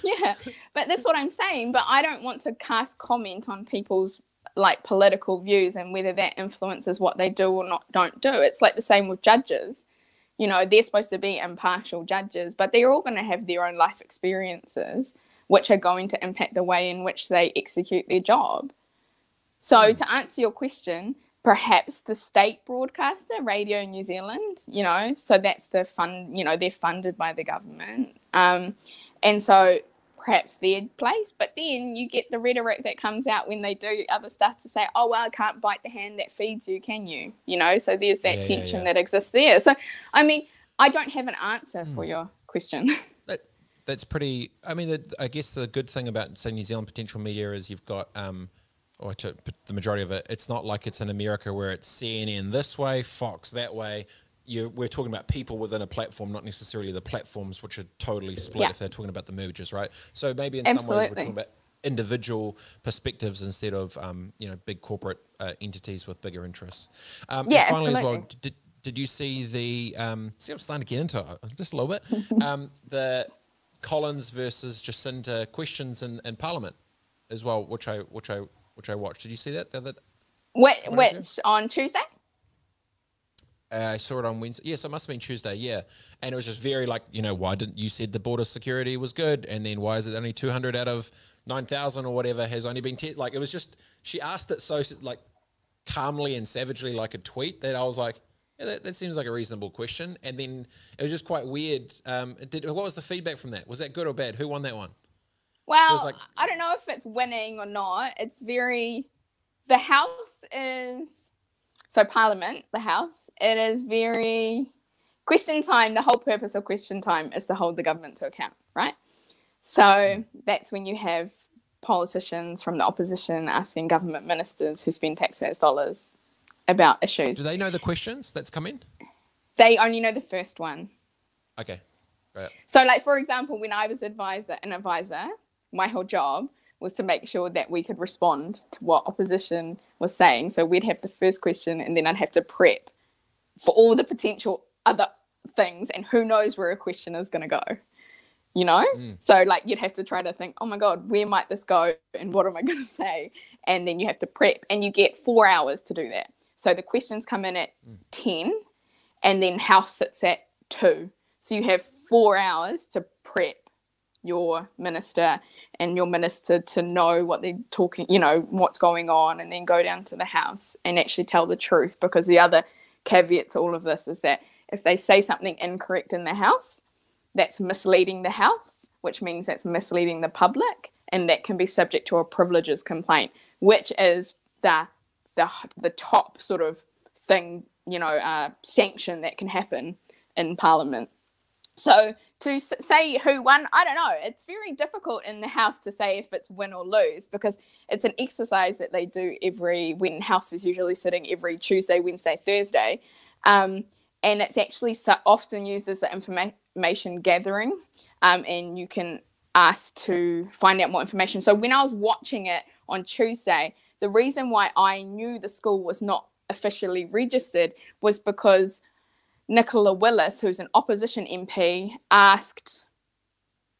yeah. But that's what I'm saying. But I don't want to cast comment on people's like political views and whether that influences what they do or not don't do. It's like the same with judges. You know, they're supposed to be impartial judges, but they're all going to have their own life experiences, which are going to impact the way in which they execute their job. So, to answer your question, perhaps the state broadcaster, Radio New Zealand, you know, so that's the fund, you know, they're funded by the government. Um, and so perhaps their place, but then you get the rhetoric that comes out when they do other stuff to say, oh, well, I can't bite the hand that feeds you, can you? You know, so there's that Yeah, yeah, tension yeah. that exists there. So, I mean, I don't have an answer for Hmm. your question. That, that's pretty. I mean, I guess the good thing about say New Zealand potential media is you've got, um, or to, the majority of it, it's not like it's in America where it's CNN this way, Fox that way. You, we're talking about people within a platform, not necessarily the platforms, which are totally split Yeah. if they're talking about the mergers, right? So maybe in some ways we're talking about individual perspectives instead of um, you know big corporate uh, entities with bigger interests. Um, and Yeah, finally, as well, did, did you see the um, see I'm starting to get into it just a little bit um, the Collins versus Jacinda questions in, in Parliament as well which I which I which I watched did you see that the other, which, which on Tuesday? uh, I saw it on Wednesday yes it must have been Tuesday yeah and it was just very like you know why didn't you said the border security was good and then why is it only 200 out of 9,000 or whatever has only been te-? like it was just she asked it so like calmly and savagely like a tweet that I was like, yeah, that, that seems like a reasonable question. And then it was just quite weird. Um, did, what was the feedback from that? Was that good or bad? Who won that one? Well, like- I don't know if it's winning or not. It's very. The House is. So, Parliament, the House, it is very. Question time, the whole purpose of question time is to hold the government to account, right? So, that's when you have politicians from the opposition asking government ministers who spend taxpayers' dollars about issues. Do they know the questions that's come in? They only know the first one. Okay. Right. So, like for example, when I was advisor an advisor, my whole job was to make sure that we could respond to what opposition was saying. So we'd have the first question, and then I'd have to prep for all the potential other things, and who knows where a question is going to go. You know, Mm. so like you'd have to try to think, oh my god, where might this go, and what am I going to say? And then you have to prep, and you get four hours to do that. So the questions come in at ten, and then House sits at two. So you have four hours to prep your minister and your minister to know what they're talking, you know, what's going on, and then go down to the house and actually tell the truth. Because the other caveat to all of this is that if they say something incorrect in the house, that's misleading the house, which means that's misleading the public, and that can be subject to a privileges complaint, which is the the the top sort of thing, you know, uh, sanction that can happen in Parliament. So to say who won, I don't know. It's very difficult in the House to say if it's win or lose because it's an exercise that they do every when House is usually sitting every Tuesday, Wednesday, Thursday, um, and it's actually so often used as an information gathering, um, and you can ask to find out more information. So when I was watching it on Tuesday, the reason why I knew the school was not officially registered was because Nicola Willis, who's an opposition MP, asked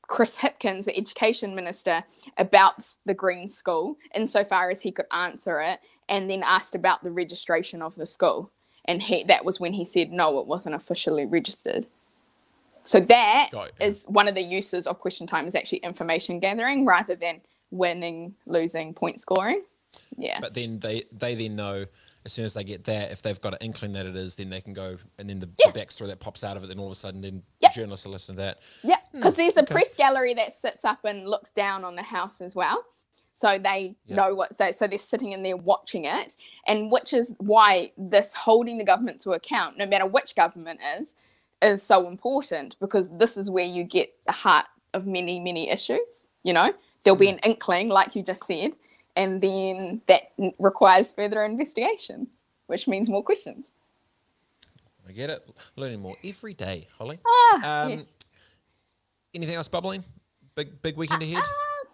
Chris Hipkins, the education minister, about the Green School insofar as he could answer it, and then asked about the registration of the school. And he, that was when he said, no, it wasn't officially registered. So that is one of the uses of question time is actually information gathering rather than winning, losing, point scoring. Yeah. But then they they then know as soon as they get that, if they've got an inkling that it is, then they can go and then the, Yeah. the backstory that pops out of it, then all of a sudden then Yeah. journalists will listen to that. Yeah, because hmm. there's a okay. press gallery that sits up and looks down on the house as well. So they Yeah. know what they so they're sitting in there watching it, and which is why this holding the government to account, no matter which government is, is so important because this is where you get the heart of many many issues. You know, there'll be hmm. an inkling, like you just said, and then that requires further investigation, which means more questions. I get it. Learning more every day, Holly. Ah, Um, yes. Anything else bubbling? Big big weekend ahead? Uh,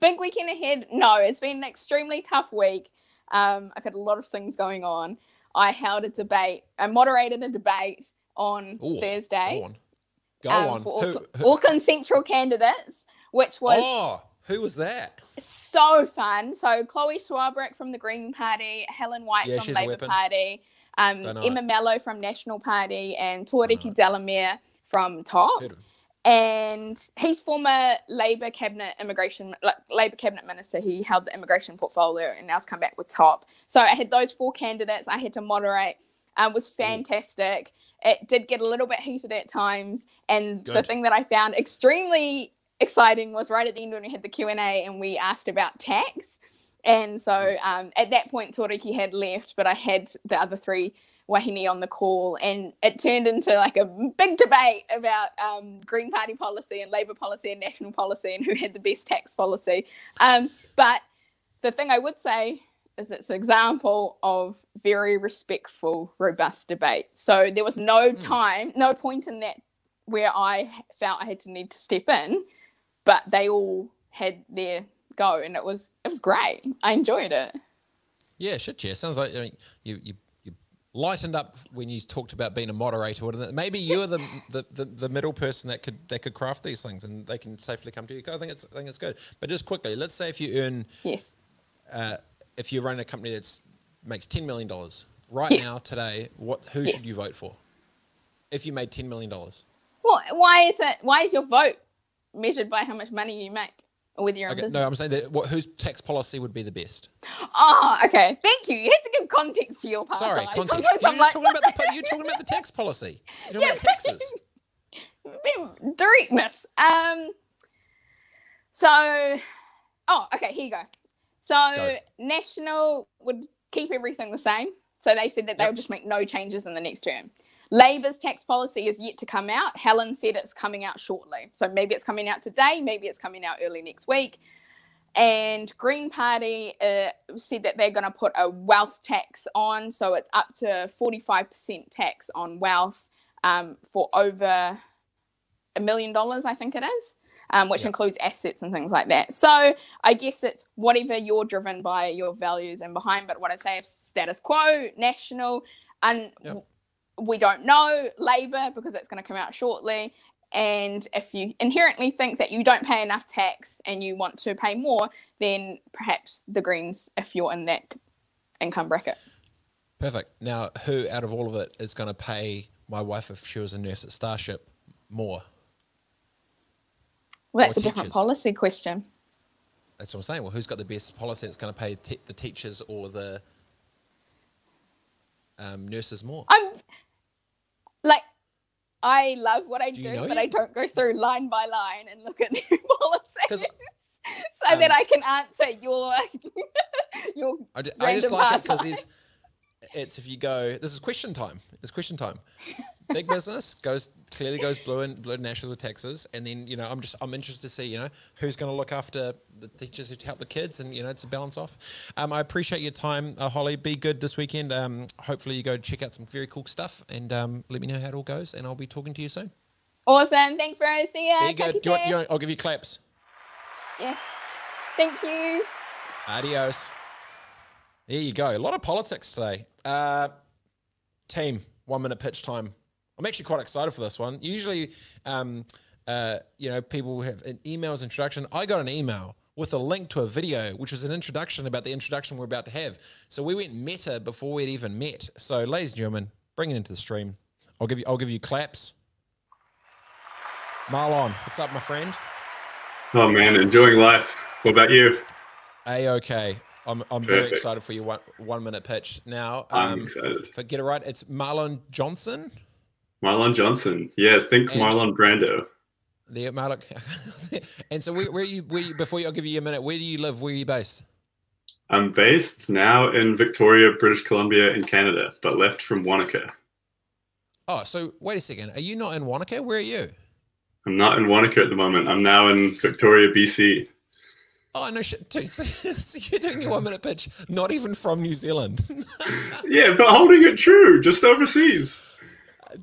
big weekend ahead. No, it's been an extremely tough week. Um, I've had a lot of things going on. I held a debate, I moderated a debate on Ooh, Thursday Go on. Go um, on. for Who, Auckland, who- Auckland Central candidates, which was oh, who was that? so fun. So Chloe Swarbrick from the Green Party, Helen White Yeah, from Labour. Party, um, Emma. Mellow from National Party, and it. Delamere from Top Heard of him. and he's former Labor cabinet immigration like, Labor cabinet minister. He held the immigration portfolio and now's come back with top. So I had those four candidates. I had to moderate. Um, was fantastic. It did get a little bit heated at times, and the thing that I found extremely exciting was right at the end when we had the Q and we asked about tax. And so um, at that point, Tuariki had left, but I had the other three Wahine on the call, and it turned into like a big debate about um, Green Party policy and Labour policy and national policy and who had the best tax policy. Um, but the thing I would say is it's an example of very respectful, robust debate. So there was no time, no point in that where I felt I had to need to step in, but they all had their go, and it was it was great. I enjoyed it. Yeah, shit, yeah. Sounds like I mean, you you you lightened up when you talked about being a moderator. Maybe you're the, the, the, the middle person that could that could craft these things, and they can safely come to you. I think it's I think it's good. But just quickly, let's say if you earn Yes. uh, if you run a company that's makes ten million dollars right Yes. now today, what who Yes. should you vote for? If you made ten million dollars, Well, why is it? Why is your vote measured by how much money you make, with your you're okay, business? no, I'm saying that what, whose tax policy would be the best? Oh, okay. Thank you. You had to give context to your part. Sorry, context. You're like, talking about the you're talking about the tax policy. You're talking about taxes. directness. Um. So, oh, okay. Here you go. So, Go. National would keep everything the same. So they said that they Yep. would just make no changes in the next term. Labour's tax policy is yet to come out. Helen said it's coming out shortly. So maybe it's coming out today, maybe it's coming out early next week. And Green Party uh, said that they're going to put a wealth tax on. So it's up to 45% tax on wealth um, for over a million dollars, I think it is, um, which includes assets and things like that. So I guess it's whatever you're driven by your values and behind. But what I say is status quo, national, and. We don't know Labour because it's going to come out shortly. And if you inherently think that you don't pay enough tax and you want to pay more, then perhaps the Greens, if you're in that income bracket. Perfect. Now, who out of all of it is going to pay my wife if she was a nurse at Starship more? Well, that's Or a different policy question. That's what I'm saying. Well, who's got the best policy that's going to pay te- the teachers or the um, nurses more? I'm like, I love what I Do do, but yet? I don't go through line by line and look at their policies so that um, I can answer your your I, just random like it because It's if you go. This is question time. It's question time. Big business goes clearly goes blue and blue national taxes, and then you know I'm just I'm interested to see you know who's going to look after the teachers who help the kids, and you know it's a balance off. Um, I appreciate your time, uh, Holly. Be good this weekend. Um, hopefully you go check out some very cool stuff, and um, let me know how it all goes, and I'll be talking to you soon. awesome. Thanks, Rose. See ya. Be Take good. You want, you want, I'll give you claps. Yes. Thank you. Adios. There you go. A lot of politics today. Uh, team, one minute pitch time. I'm actually quite excited for this one. Usually, um, uh, you know, people have an emails introduction. I got an email with a link to a video, which was an introduction about the introduction we're about to have. So we went meta before we'd even met. So, ladies and gentlemen, bring it into the stream. I'll give you. I'll give you claps. Marlon, what's up, my friend? Oh man, enjoying life. What about you? A okay. I'm, I'm very excited for your one, one minute pitch. Now, I'm um, excited. if I get it right, it's Marlon Johnson. Marlon Johnson. Yeah, think And- Marlon Brando. The Marlon. and so, where, where you, where you, before I'll give you a minute, where do you live? Where are you based? I'm based now in Victoria, British Columbia, in Canada, but left from Wanaka. Oh, so wait a second. Are you not in Wanaka? Where are you? I'm not in Wanaka at the moment. I'm now in Victoria, BC. Oh, no shit. Dude, so, so you're doing your one minute pitch, not even from New Zealand. Yeah, but holding it true, just overseas.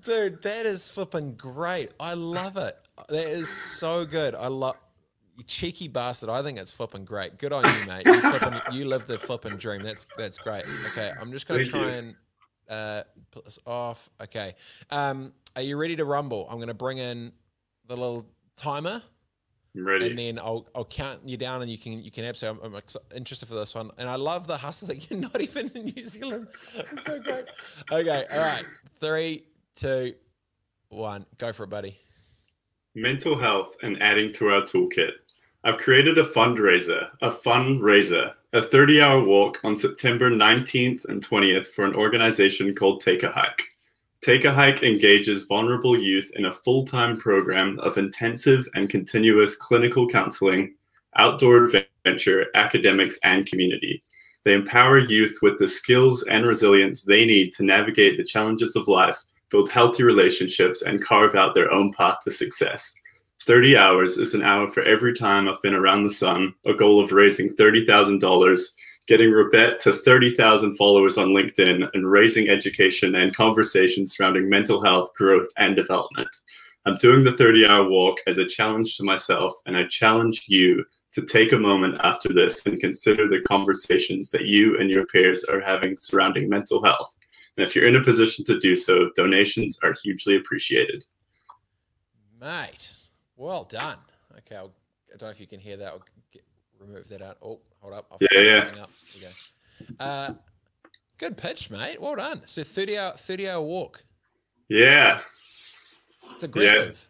Dude, that is flipping great. I love it. That is so good. I love you cheeky bastard. I think it's flipping great. Good on you, mate. You, flipping, you live the flipping dream. That's that's great. Okay, I'm just gonna Thank try you. and uh, put this off. Okay, um, are you ready to rumble? I'm gonna bring in the little timer, I'm ready. and then I'll I'll count you down, and you can you can absolutely. I'm, I'm interested for this one, and I love the hustle that you're not even in New Zealand. It's so great. Okay, all right, three, two, one, go for it, buddy. Mental health and adding to our toolkit. I've created a fundraiser, a fundraiser, a 30 hour walk on September 19th and 20th for an organization called Take a Hike. Take a Hike engages vulnerable youth in a full time program of intensive and continuous clinical counseling, outdoor adventure, academics, and community. They empower youth with the skills and resilience they need to navigate the challenges of life, build healthy relationships, and carve out their own path to success. 30 hours is an hour for every time I've been around the sun, a goal of raising $30,000, getting Rebet to 30,000 followers on LinkedIn, and raising education and conversations surrounding mental health, growth, and development. I'm doing the 30 hour walk as a challenge to myself, and I challenge you to take a moment after this and consider the conversations that you and your peers are having surrounding mental health. And if you're in a position to do so, donations are hugely appreciated. Mate, well done. Okay, I'll, I don't know if you can hear that. I'll get, remove that out. Oh, hold up. I'll Yeah, yeah. Up. There we go. Uh, good pitch, mate. Well done. So 30 hour, 30 hour walk. Yeah, It's aggressive.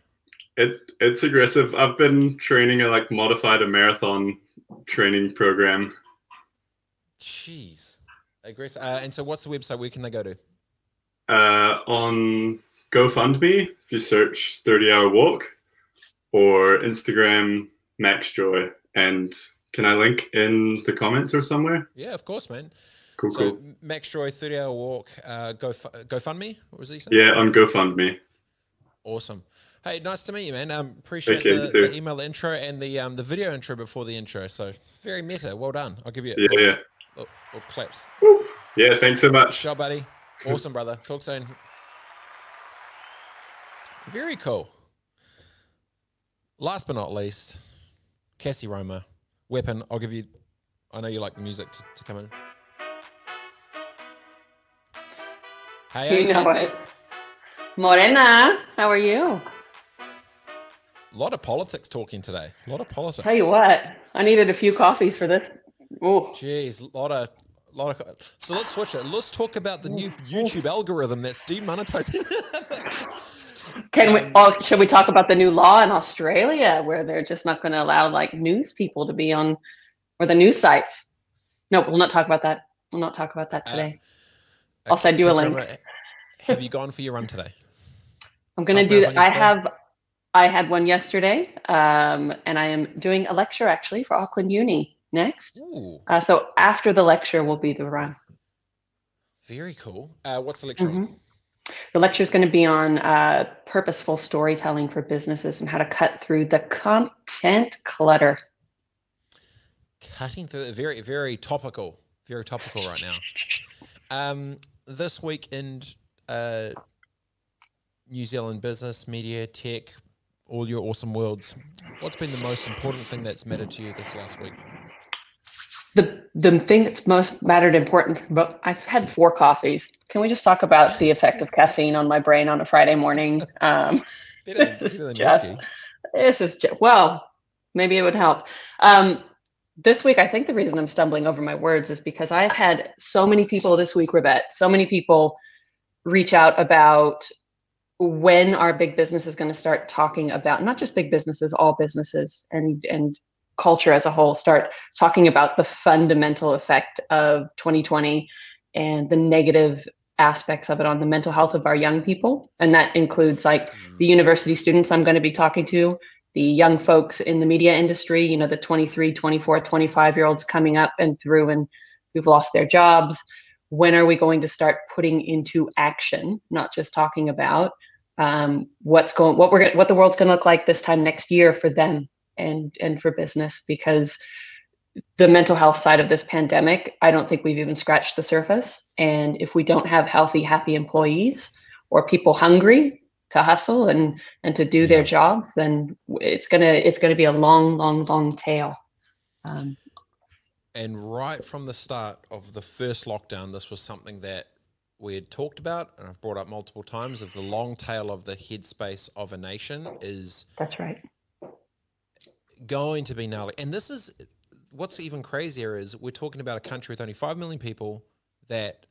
it it's aggressive. I've been training a like modified a marathon training program. Jeez. Aggressive. Uh, and so what's the website? Where can they go to? Uh, on GoFundMe, if you search 30 hour walk, or Instagram Max Joy. And can I link in the comments or somewhere? Yeah, of course, man. Cool, So cool. Max Joy, 30 hour walk, uh, go, GoFundMe. What was he saying? Yeah, on GoFundMe. Awesome. Hey, nice to meet you, man. Um, appreciate Okay, the, the email intro and the um, the video intro before the intro. So very meta. Well done. I'll give you a Yeah, yeah. Little, little claps. Yeah, thanks so much. Shot, buddy. Awesome, brother. Talk soon. Very cool. last but not least, Cassie Roma, weapon. I'll give you. I know you like the music to, to come in. Hey, hey You know Cassie. it. Morena, how are you? A lot of politics talking today. A lot of politics. Tell you what, I needed a few coffees for this. Ooh. Jeez, a lot of, lot of. So let's switch it. Let's talk about the new YouTube algorithm that's demonetizing. Can we? Oh, should we talk about the new law in Australia where they're just not going to allow like news people to be on, or the news sites? No, we'll not talk about that. We'll not talk about that Uh, today. I'll send you a link. Roma, Have you gone for your run today? I'm going to do that. I have. I had one yesterday, um, and I am doing a lecture actually for Auckland Uni next. Uh, so after the lecture will be the run. very cool. Uh, what's the lecture on? Mhm. The lecture is going to be on uh, purposeful storytelling for businesses and how to cut through the content clutter. Cutting through the very, very topical, very topical right now. Um, this week in uh, New Zealand business, media, tech, all your awesome worlds. What's been the most important thing that's mattered to you this last week? The the thing that's most mattered important, but I've had four coffees. Can we just talk about the effect of caffeine on my brain on a Friday morning? Um, This is just- this is just, well, maybe it would help. Um, this week, I think the reason I'm stumbling over my words is because I've had so many people this week, Rebet, so many people reach out about when our big business is going to start talking about not just big businesses, all businesses and and culture as a whole start talking about the fundamental effect of 2020 and the negative aspects of it on the mental health of our young people. And that includes like the university students I'm going to be talking to, the young folks in the media industry, you know, the 23, 24, 25 year olds coming up and through and who've lost their jobs. When are we going to start putting into action, not just talking about um, what's going, what we're, what the world's going to look like this time next year for them and and for business because the mental health side of this pandemic, I don't think we've even scratched the surface. And if we don't have healthy, happy employees or people hungry to hustle and and to do their jobs, then it's gonna it's gonna be a long, long, long tail. Um, And right from the start of the first lockdown, this was something that we had talked about, and I've brought up multiple times. Of the long tail of the headspace of a nation is that's right. Going to be gnarly. And this is what's even crazier is we're talking about a country with only five million people that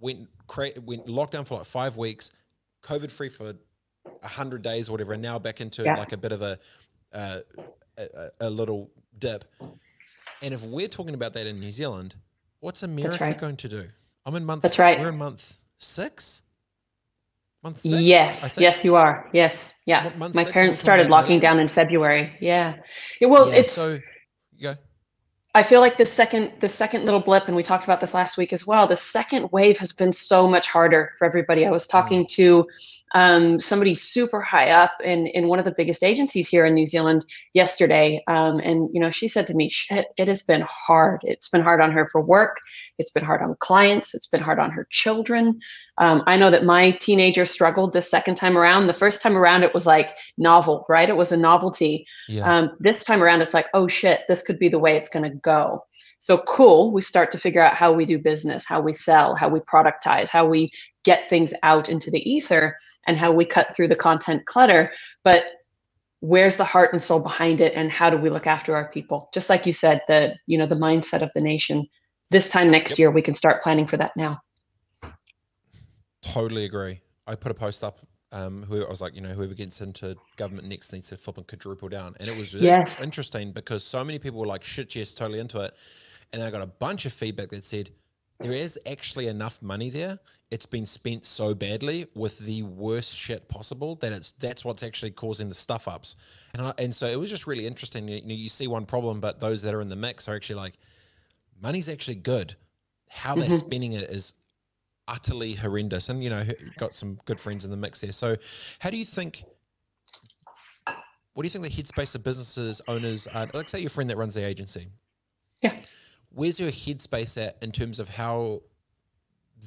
went cra- went lockdown for like five weeks, COVID free for a hundred days or whatever, and now back into Yeah. like a bit of a, uh, a a- a little dip. And if we're talking about that in New Zealand, what's America right. going to do? I'm in month. That's right. We're in month six. Month six. Yes, yes, you are. Yes, yeah. Month My parents started locking down in February. Yeah. yeah well, Yeah, it's so. Yeah. I feel like the second the second little blip, and we talked about this last week as well. The second wave has been so much harder for everybody. I was talking to um, somebody super high up in in one of the biggest agencies here in New Zealand yesterday, um, and you know she said to me, "Shit, it has been hard. It's been hard on her for work. It's been hard on clients. It's been hard on her children. Um, I know that my teenager struggled the second time around. The first time around, it was like novel, right? It was a novelty. Yeah. Um, this time around, it's like, oh shit, this could be the way it's going to go. So cool. We start to figure out how we do business, how we sell, how we productize, how we get things out into the ether, and how we cut through the content clutter. But where's the heart and soul behind it, and how do we look after our people? Just like you said, the you know the mindset of the nation. This time next Yep. year, we can start planning for that now. Totally agree. I put a post up. Um, who I was like, you know, whoever gets into government next needs to flip and quadruple down, and it was really Yes. interesting because so many people were like, "Shit, yes, totally into it," and I got a bunch of feedback that said there is actually enough money there. It's been spent so badly with the worst shit possible that it's that's what's actually causing the stuff ups, and I, and so it was just really interesting. You, know, you see one problem, but those that are in the mix are actually like, money's actually good. How they're Mhm. spending it is utterly horrendous. And you know, got some good friends in the mix there. So, how do you think? What do you think the headspace of businesses owners are? Let's say your friend that runs the agency. Yeah. Where's your headspace at in terms of how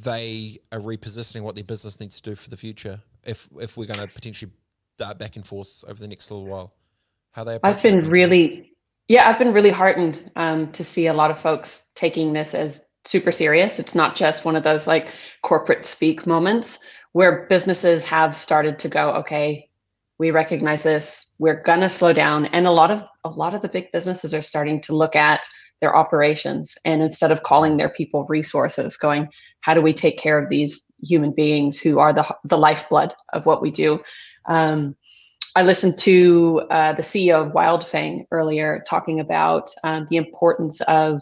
they are repositioning what their business needs to do for the future? If if we're going to potentially dart back and forth over the next little while, How they? I've been really, yeah, I've been really heartened um, to see a lot of folks taking this as super serious. It's not just one of those like corporate speak moments where businesses have started to go, okay, we recognize this, we're gonna slow down, and a lot of a lot of the big businesses are starting to look at their operations. And instead of calling their people resources going how do we take care of these human beings who are the, the lifeblood of what we do? Um, i listened to uh, the ceo of wildfang earlier talking about um, the importance of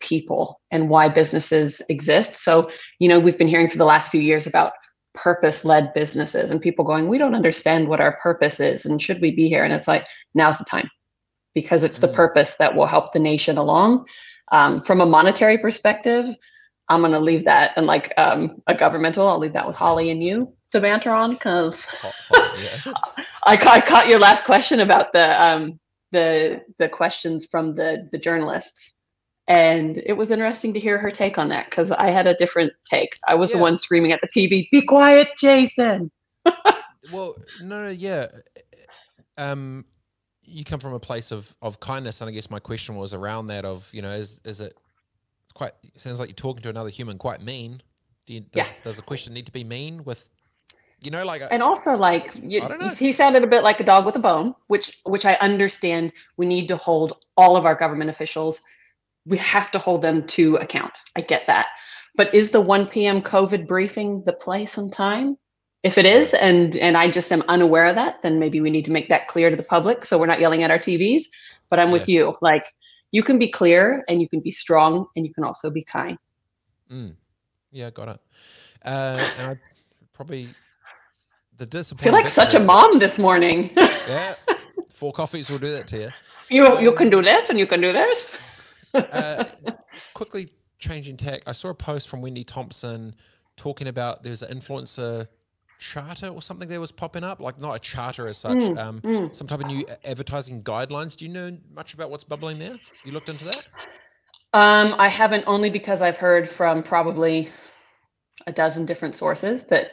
people and why businesses exist. So you know we've been hearing for the last few years about purpose led businesses and people going we don't understand what our purpose is and should we be here? And it's like now's the time because it's the Mm. purpose that will help the nation along. Um, from a monetary perspective, I'm going to leave that and like um, a governmental, I'll leave that with Holly and you to banter on because yeah. I, ca- I caught your last question about the um, the the questions from the the journalists, and it was interesting to hear her take on that because I had a different take. I was the one screaming at the TV, "Be quiet, Jason." well, no, no, yeah. Um, you come from a place of of kindness, and I guess my question was around that. Of you know, is is it it's quite? It sounds like you're talking to another human, quite mean. Do you, does, Yeah. does a question need to be mean with? You know, like uh, and also like you, I don't know. he sounded a bit like a dog with a bone which which i understand we need to hold all of our government officials we have to hold them to account i get that but is the 1 p.m covid briefing the place and time if it is and and i just am unaware of that then maybe we need to make that clear to the public so we're not yelling at our tvs but i'm with you like you can be clear and you can be strong and you can also be kind Mm. Yeah, got it. Uh, and I probably the I feel like such a mom this morning Yeah, four coffees will do that to you. you you can do this and you can do this Uh, quickly changing tack. I saw a post from Wendy Thompson talking about there's an influencer charter or something that was popping up, like not a charter as such, Mm, um, mm. some type of new advertising guidelines. Do you know much about what's bubbling there? You looked into that? Um, I haven't only because I've heard from probably a dozen different sources that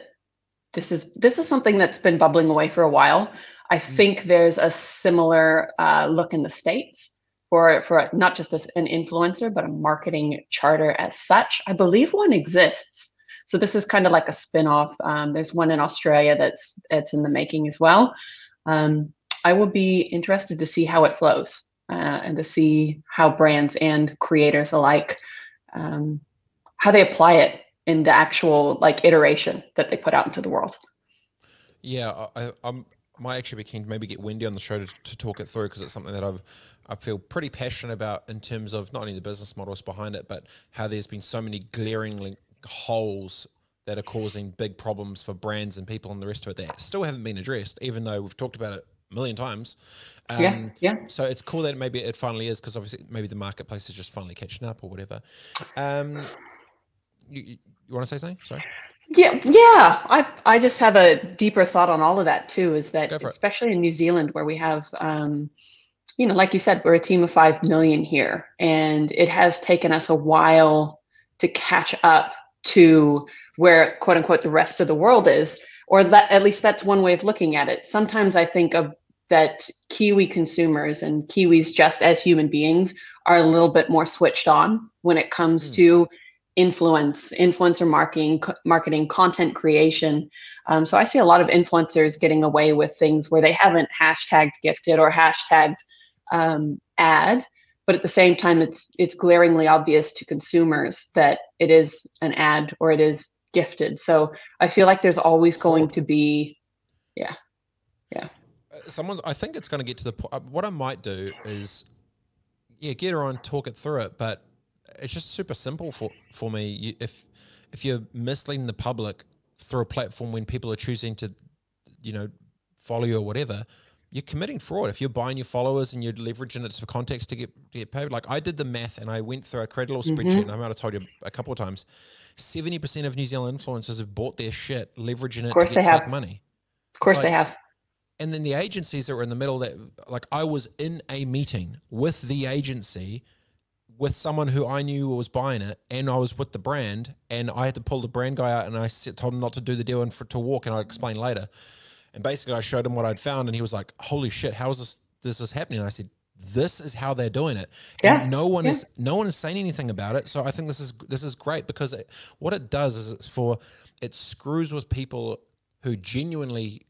this is this is something that's been bubbling away for a while. I think there's a similar uh, look in the states for for not just as an influencer, but a marketing charter as such. I believe one exists. So this is kind of like a spin-off. Um, there's one in Australia that's that's in the making as well. Um, I will be interested to see how it flows uh, and to see how brands and creators alike um, how they apply it in the actual like iteration that they put out into the world. Yeah, I, I, I'm. Might actually be keen to maybe get Wendy on the show to, to talk it through because it's something that I've I feel pretty passionate about in terms of not only the business models behind it, but how there's been so many glaring holes that are causing big problems for brands and people and the rest of it that still haven't been addressed, even though we've talked about it a million times. Um, yeah, yeah. So it's cool that maybe it finally is because obviously maybe the marketplace is just finally catching up or whatever. Um, you, you, you want to say something? Sorry. Yeah, yeah. I I just have a deeper thought on all of that too. Is that for it. especially in New Zealand where we have, um, you know, like you said, we're a team of five million here, and it has taken us a while to catch up to where quote unquote the rest of the world is, or that at least that's one way of looking at it. Sometimes I think of that Kiwi consumers and Kiwis just as human beings are a little bit more switched on when it comes Hmm. to influence, influencer marketing, co- marketing, content creation. Um, so I see a lot of influencers getting away with things where they haven't hashtagged gifted or hashtagged um, ad, but at the same time, it's it's glaringly obvious to consumers that it is an ad or it is gifted. So I feel like there's always going to be yeah yeah. Uh, someone i think it's going to get to the point uh, what i might do is yeah get her on talk it through it but it's just super simple for for me. You, if if you're misleading the public through a platform when people are choosing to you know follow you or whatever you're committing fraud if you're buying your followers and you're leveraging it for context to get to get paid like i did the math and i went through i created a little Mhm. spreadsheet and i might have told you a couple of times 70% of new zealand influencers have bought their shit leveraging it Of course to get they have. money of course like- they have. and then the agencies that were in the middle that like I was in a meeting with the agency with someone who I knew was buying it and I was with the brand and I had to pull the brand guy out and I told him not to do the deal and for to walk and I'll explain later. And basically I showed him what I'd found and he was like, holy shit, how is this this is happening. I said, this is how they're doing it. Yeah, And no one yeah. is no one is saying anything about it. So I think this is this is great because it, what it does is it's for it screws with people who genuinely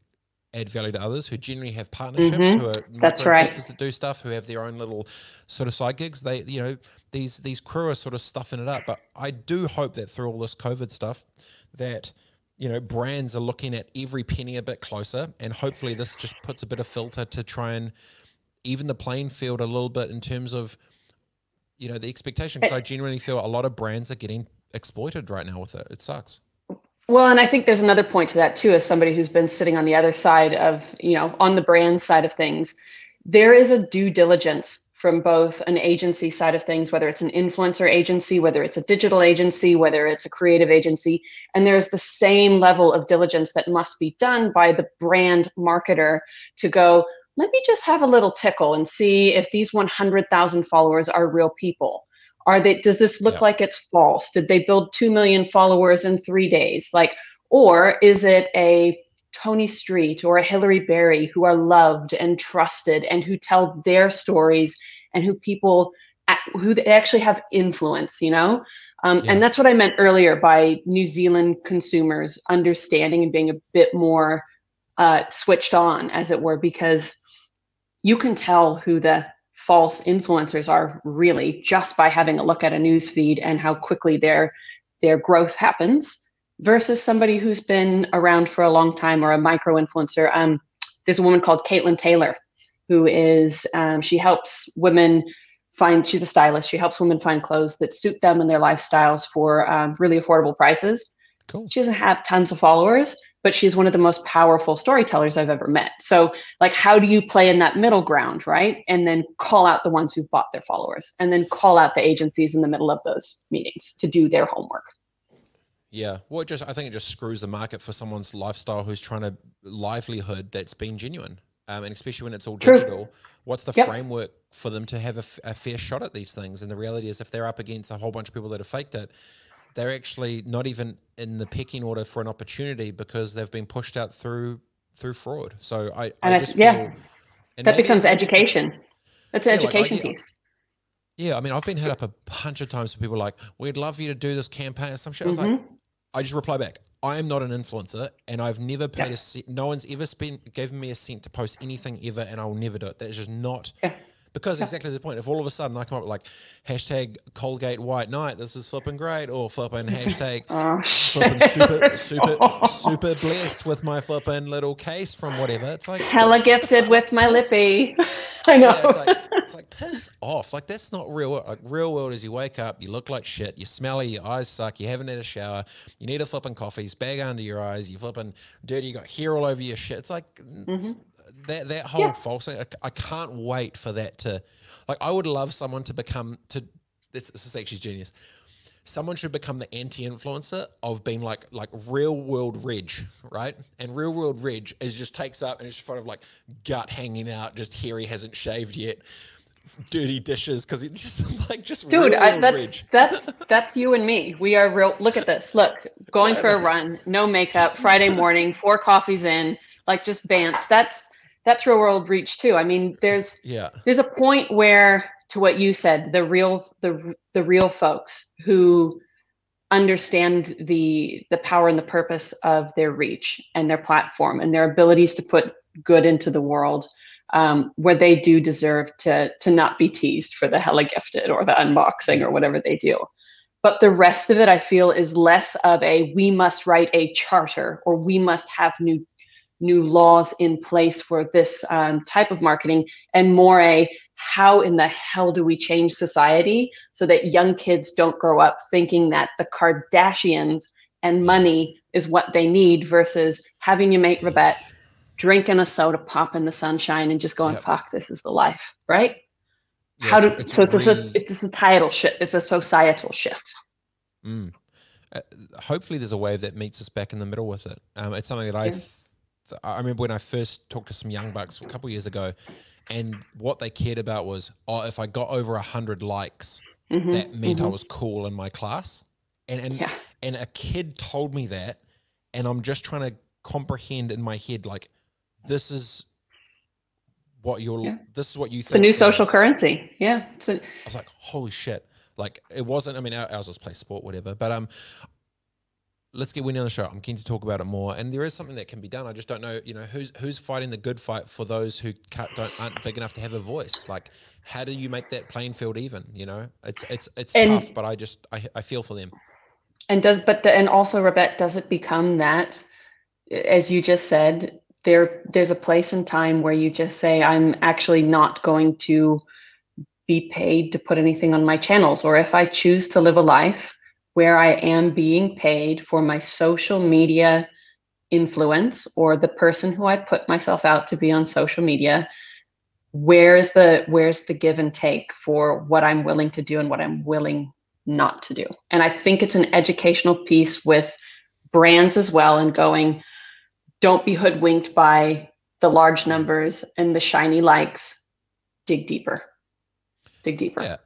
add value to others, who genuinely have partnerships, Mhm. who are That's right. that do stuff, who have their own little sort of side gigs. They, you know, these these crew are sort of stuffing it up. But I do hope that through all this COVID stuff, that you know brands are looking at every penny a bit closer, and hopefully this just puts a bit of filter to try and even the playing field a little bit in terms of you know the expectation. Because eh. I genuinely feel a lot of brands are getting exploited right now with it. It sucks. Well, and I think there's another point to that too, as somebody who's been sitting on the other side of, you know, on the brand side of things, there is a due diligence from both an agency side of things, whether it's an influencer agency, whether it's a digital agency, whether it's a creative agency, and there's the same level of diligence that must be done by the brand marketer to go, let me just have a little tickle and see if these 100,000 followers are real people. Are they does this look Yeah. like it's false? Did they build 2 million followers in 3 days? Like or is it a Toni Street or a Hilary Barry who are loved and trusted and who tell their stories and who people who they actually have influence you know um, Yeah. and that's what I meant earlier by New Zealand consumers understanding and being a bit more uh, switched on as it were because you can tell who the false influencers are really just by having a look at a news feed and how quickly their their growth happens versus somebody who's been around for a long time or a micro influencer um, there's a woman called caitlin taylor who is um, she helps women find she's a stylist. She helps women find clothes that suit them and their lifestyles for um, really affordable prices. Cool. she doesn't have tons of followers but she's one of the most powerful storytellers i've ever met. So like how do you play in that middle ground right? And then call out the ones who've bought their followers and then call out the agencies in the middle of those meetings to do their homework Yeah. Well, it just I think it just screws the market for someone's lifestyle who's trying to livelihood that's been genuine, um, and especially when it's all True. digital. What's the Yep. framework for them to have a, f- a fair shot at these things? And the reality is, if they're up against a whole bunch of people that have faked it, they're actually not even in the pecking order for an opportunity because they've been pushed out through through fraud. So I, And I just yeah. feel that becomes maybe it's just- education that's an Yeah, like, education I- piece Yeah, I mean, I've been hit up a bunch of times for people like, "We'd love you to do this campaign or some shit." I was like, Mhm. I just reply back, I am not an influencer and I've never paid Yeah. a cent. No one's ever spent, given me a cent to post anything ever and I will never do it. That is just not. Yeah. Because exactly the point. If all of a sudden I come up with like hashtag Colgate White Night, this is flipping great, or flipping hashtag oh, flipping super super super blessed with my flipping little case from whatever. It's like hella gifted with my lippy i know yeah, it's like it's like piss off. Like that's not real. world. Like real world is you wake up, you look like shit, you're smelly, your eyes suck, you haven't had a shower, you need a flipping coffee, bag under your eyes, you flipping dirty, you got hair all over your shit. It's like Mhm. That that whole Yeah. false thing. I, I can't wait for that to like. I would love someone to become to. This, this is actually genius. Someone should become the anti-influencer of being like like real world Reg, right? And real world Reg is just takes up and it's just kind of like gut hanging out, just hair he hasn't shaved yet, dirty dishes because it's just like just dude I, that's that's that's you and me we are real look at this look going for a run no makeup friday morning four coffees in like just bants that's that's real world reach too. I mean there's Yeah, there's a point where to what you said the real the the real folks who understand the the power and the purpose of their reach and their platform and their abilities to put good into the world um, where they do deserve to to not be teased for the hella gifted or the unboxing or whatever they do. But the rest of it i feel is less of a we must write a charter or we must have new new laws in place for this um, type of marketing and more a how in the hell do we change society so that young kids don't grow up thinking that the kardashians and money is what they need versus having your mate Rebet drinking a soda pop in the sunshine and just going Yep. fuck this is the life right Yeah, how do it's- so it's a, it's a societal shift it's a societal shift Mm. Uh, hopefully, there's a wave that meets us back in the middle with it. Um, it's something that I, Yeah. I remember when I first talked to some young bucks a couple years ago, and what they cared about was, oh, if I got over a hundred likes, Mhm, that meant I mhm. was cool in my class. And and Yeah. and a kid told me that, and I'm just trying to comprehend in my head like, this is what you're. Yeah. This is what you think. the new social is. currency. Yeah. It's a, I was like, holy shit! Like it wasn't. I mean, our- ours was play sport, whatever. But um, let's get Winnie on the show. I'm keen to talk about it more. And there is something that can be done. I just don't know. You know, who's who's fighting the good fight for those who can't, don't aren't big enough to have a voice. Like, how do you make that playing field even? You know, it's it's it's And- tough. But I just I, I feel for them. and does but the, and also Rebet, does it become that as you just said there there's a place and time where you just say i'm actually not going to be paid to put anything on my channels or if i choose to live a life where i am being paid for my social media influence or the person who i put myself out to be on social media where's the where's the give and take for what i'm willing to do and what i'm willing not to do. And I think it's an educational piece with brands as well and going, don't be hoodwinked by the large numbers and the shiny likes. Dig deeper. Dig deeper. Yeah,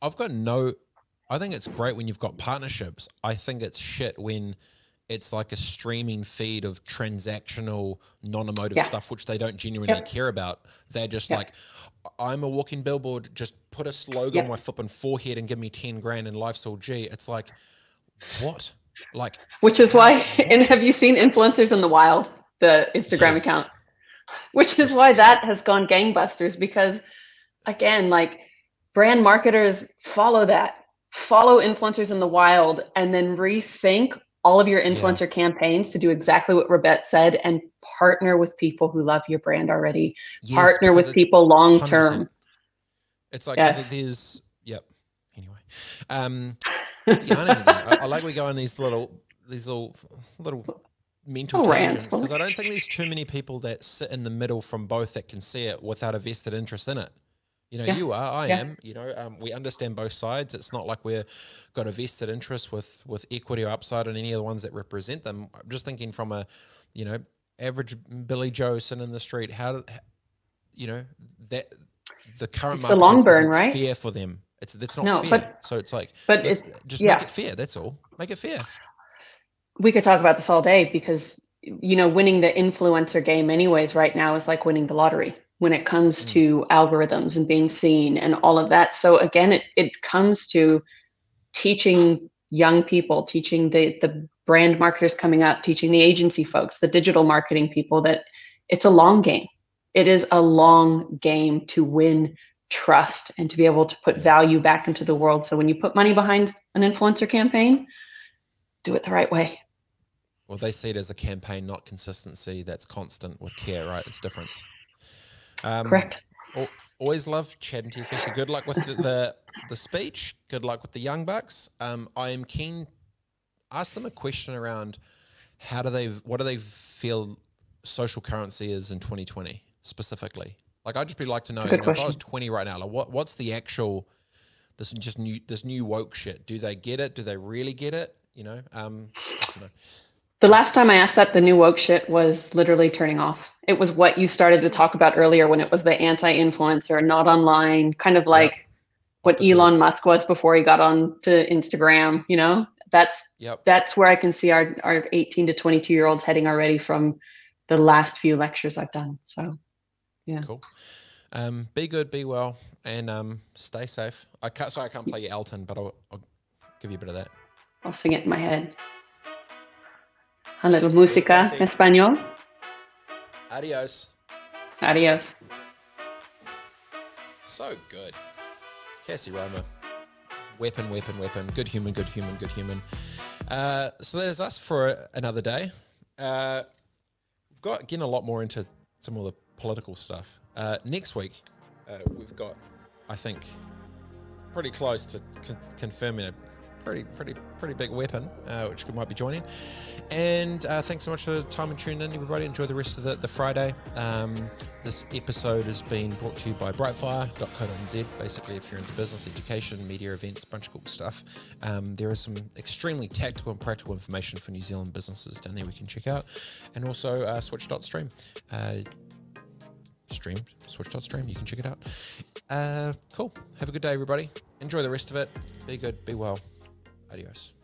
I've got no. I think it's great when you've got partnerships. I think it's shit when it's like a streaming feed of transactional, non-emotive Yeah. stuff which they don't genuinely Yep. care about. They're just Yep. like, I'm a walking billboard. Just put a slogan Yep. on my flipping forehead and give me ten grand and life's all G. It's like, what? Like, Which is why, and have you seen Influencers in the Wild, the Instagram Yes. account? Which is why that has gone gangbusters because, again, like brand marketers follow that, follow Influencers in the Wild, and then rethink all of your influencer campaigns to do exactly what Rebet said and partner with people who love your brand already. yes, partner with people long term. It's like Yes. there's yep. Anyway, um, yeah, I. I, I like we go on these little these little little mental rants. because I don't think there's too many people that sit in the middle from both that can see it without a vested interest in it. You know, Yeah. you are, I Yeah. am. You know, um, we understand both sides. It's not like we're got a vested interest with with equity or upside on any of the ones that represent them. I'm just thinking from a, you know, average Billy Joe sitting in the street. How, you know, that the current It's the long burn, right? Fair for them. It's it's not No, fair. but- so it's like, But it's just yeah. make it fair. That's all. Make it fair. we could talk about this all day because you know winning the influencer game anyways right now is like winning the lottery when it comes Mm. to algorithms and being seen and all of that so again it, it comes to teaching young people teaching the the brand marketers coming up teaching the agency folks the digital marketing people that it's a long game it is a long game to win trust and to be able to put value back into the world so when you put money behind an influencer campaign do it the right way Well, they see it as a campaign, not consistency. That's constant with care, right? It's different. Um, correct always love chatting to you, Casey. Good luck with the, the the speech. Good luck with the young bucks. Um, I am keen. Ask them a question around how do they, what do they feel social currency is in 2020 specifically? Like, I'd just be like to know, you know, if I was 20 right now, like, what what's the actual this just new this new woke shit? Do they get it? Do they really get it? You know, um, I don't know. The last time I asked that, the new woke shit was literally turning off. It was what you started to talk about earlier when it was the anti-influencer, not online, kind of like what Elon Musk was before he got on to Instagram. You know, that's Yep. that's where I can see our our 18 to 22 year olds heading already from the last few lectures I've done. So yeah. Cool. Um, be good, be well, and um, stay safe. I can't, sorry, I can't play you Elton, but I'll, I'll give you a bit of that. I'll sing it in my head. A little música Sí. español. Adios. Adios. So good. Cassie Roma. Weapon, weapon, weapon. Good human, good human, good human. Uh, so that is us for another day. Uh, we've got getting a lot more into some of the political stuff. Uh, next week, uh, we've got, I think, pretty close to con- confirming a pretty, pretty, pretty big weapon, uh, which might be joining. And uh, thanks so much for the time and tuning in, everybody. Enjoy the rest of the, the Friday. Um, this episode has been brought to you by brightfire.co.nz. Basically, if you're into business, education, media events, bunch of cool stuff, um, there is some extremely tactical and practical information for New Zealand businesses down there we can check out. And also uh, switch.stream. Uh, stream, switch.stream. You can check it out. Uh, cool. Have a good day, everybody. Enjoy the rest of it. Be good, be well. Adios.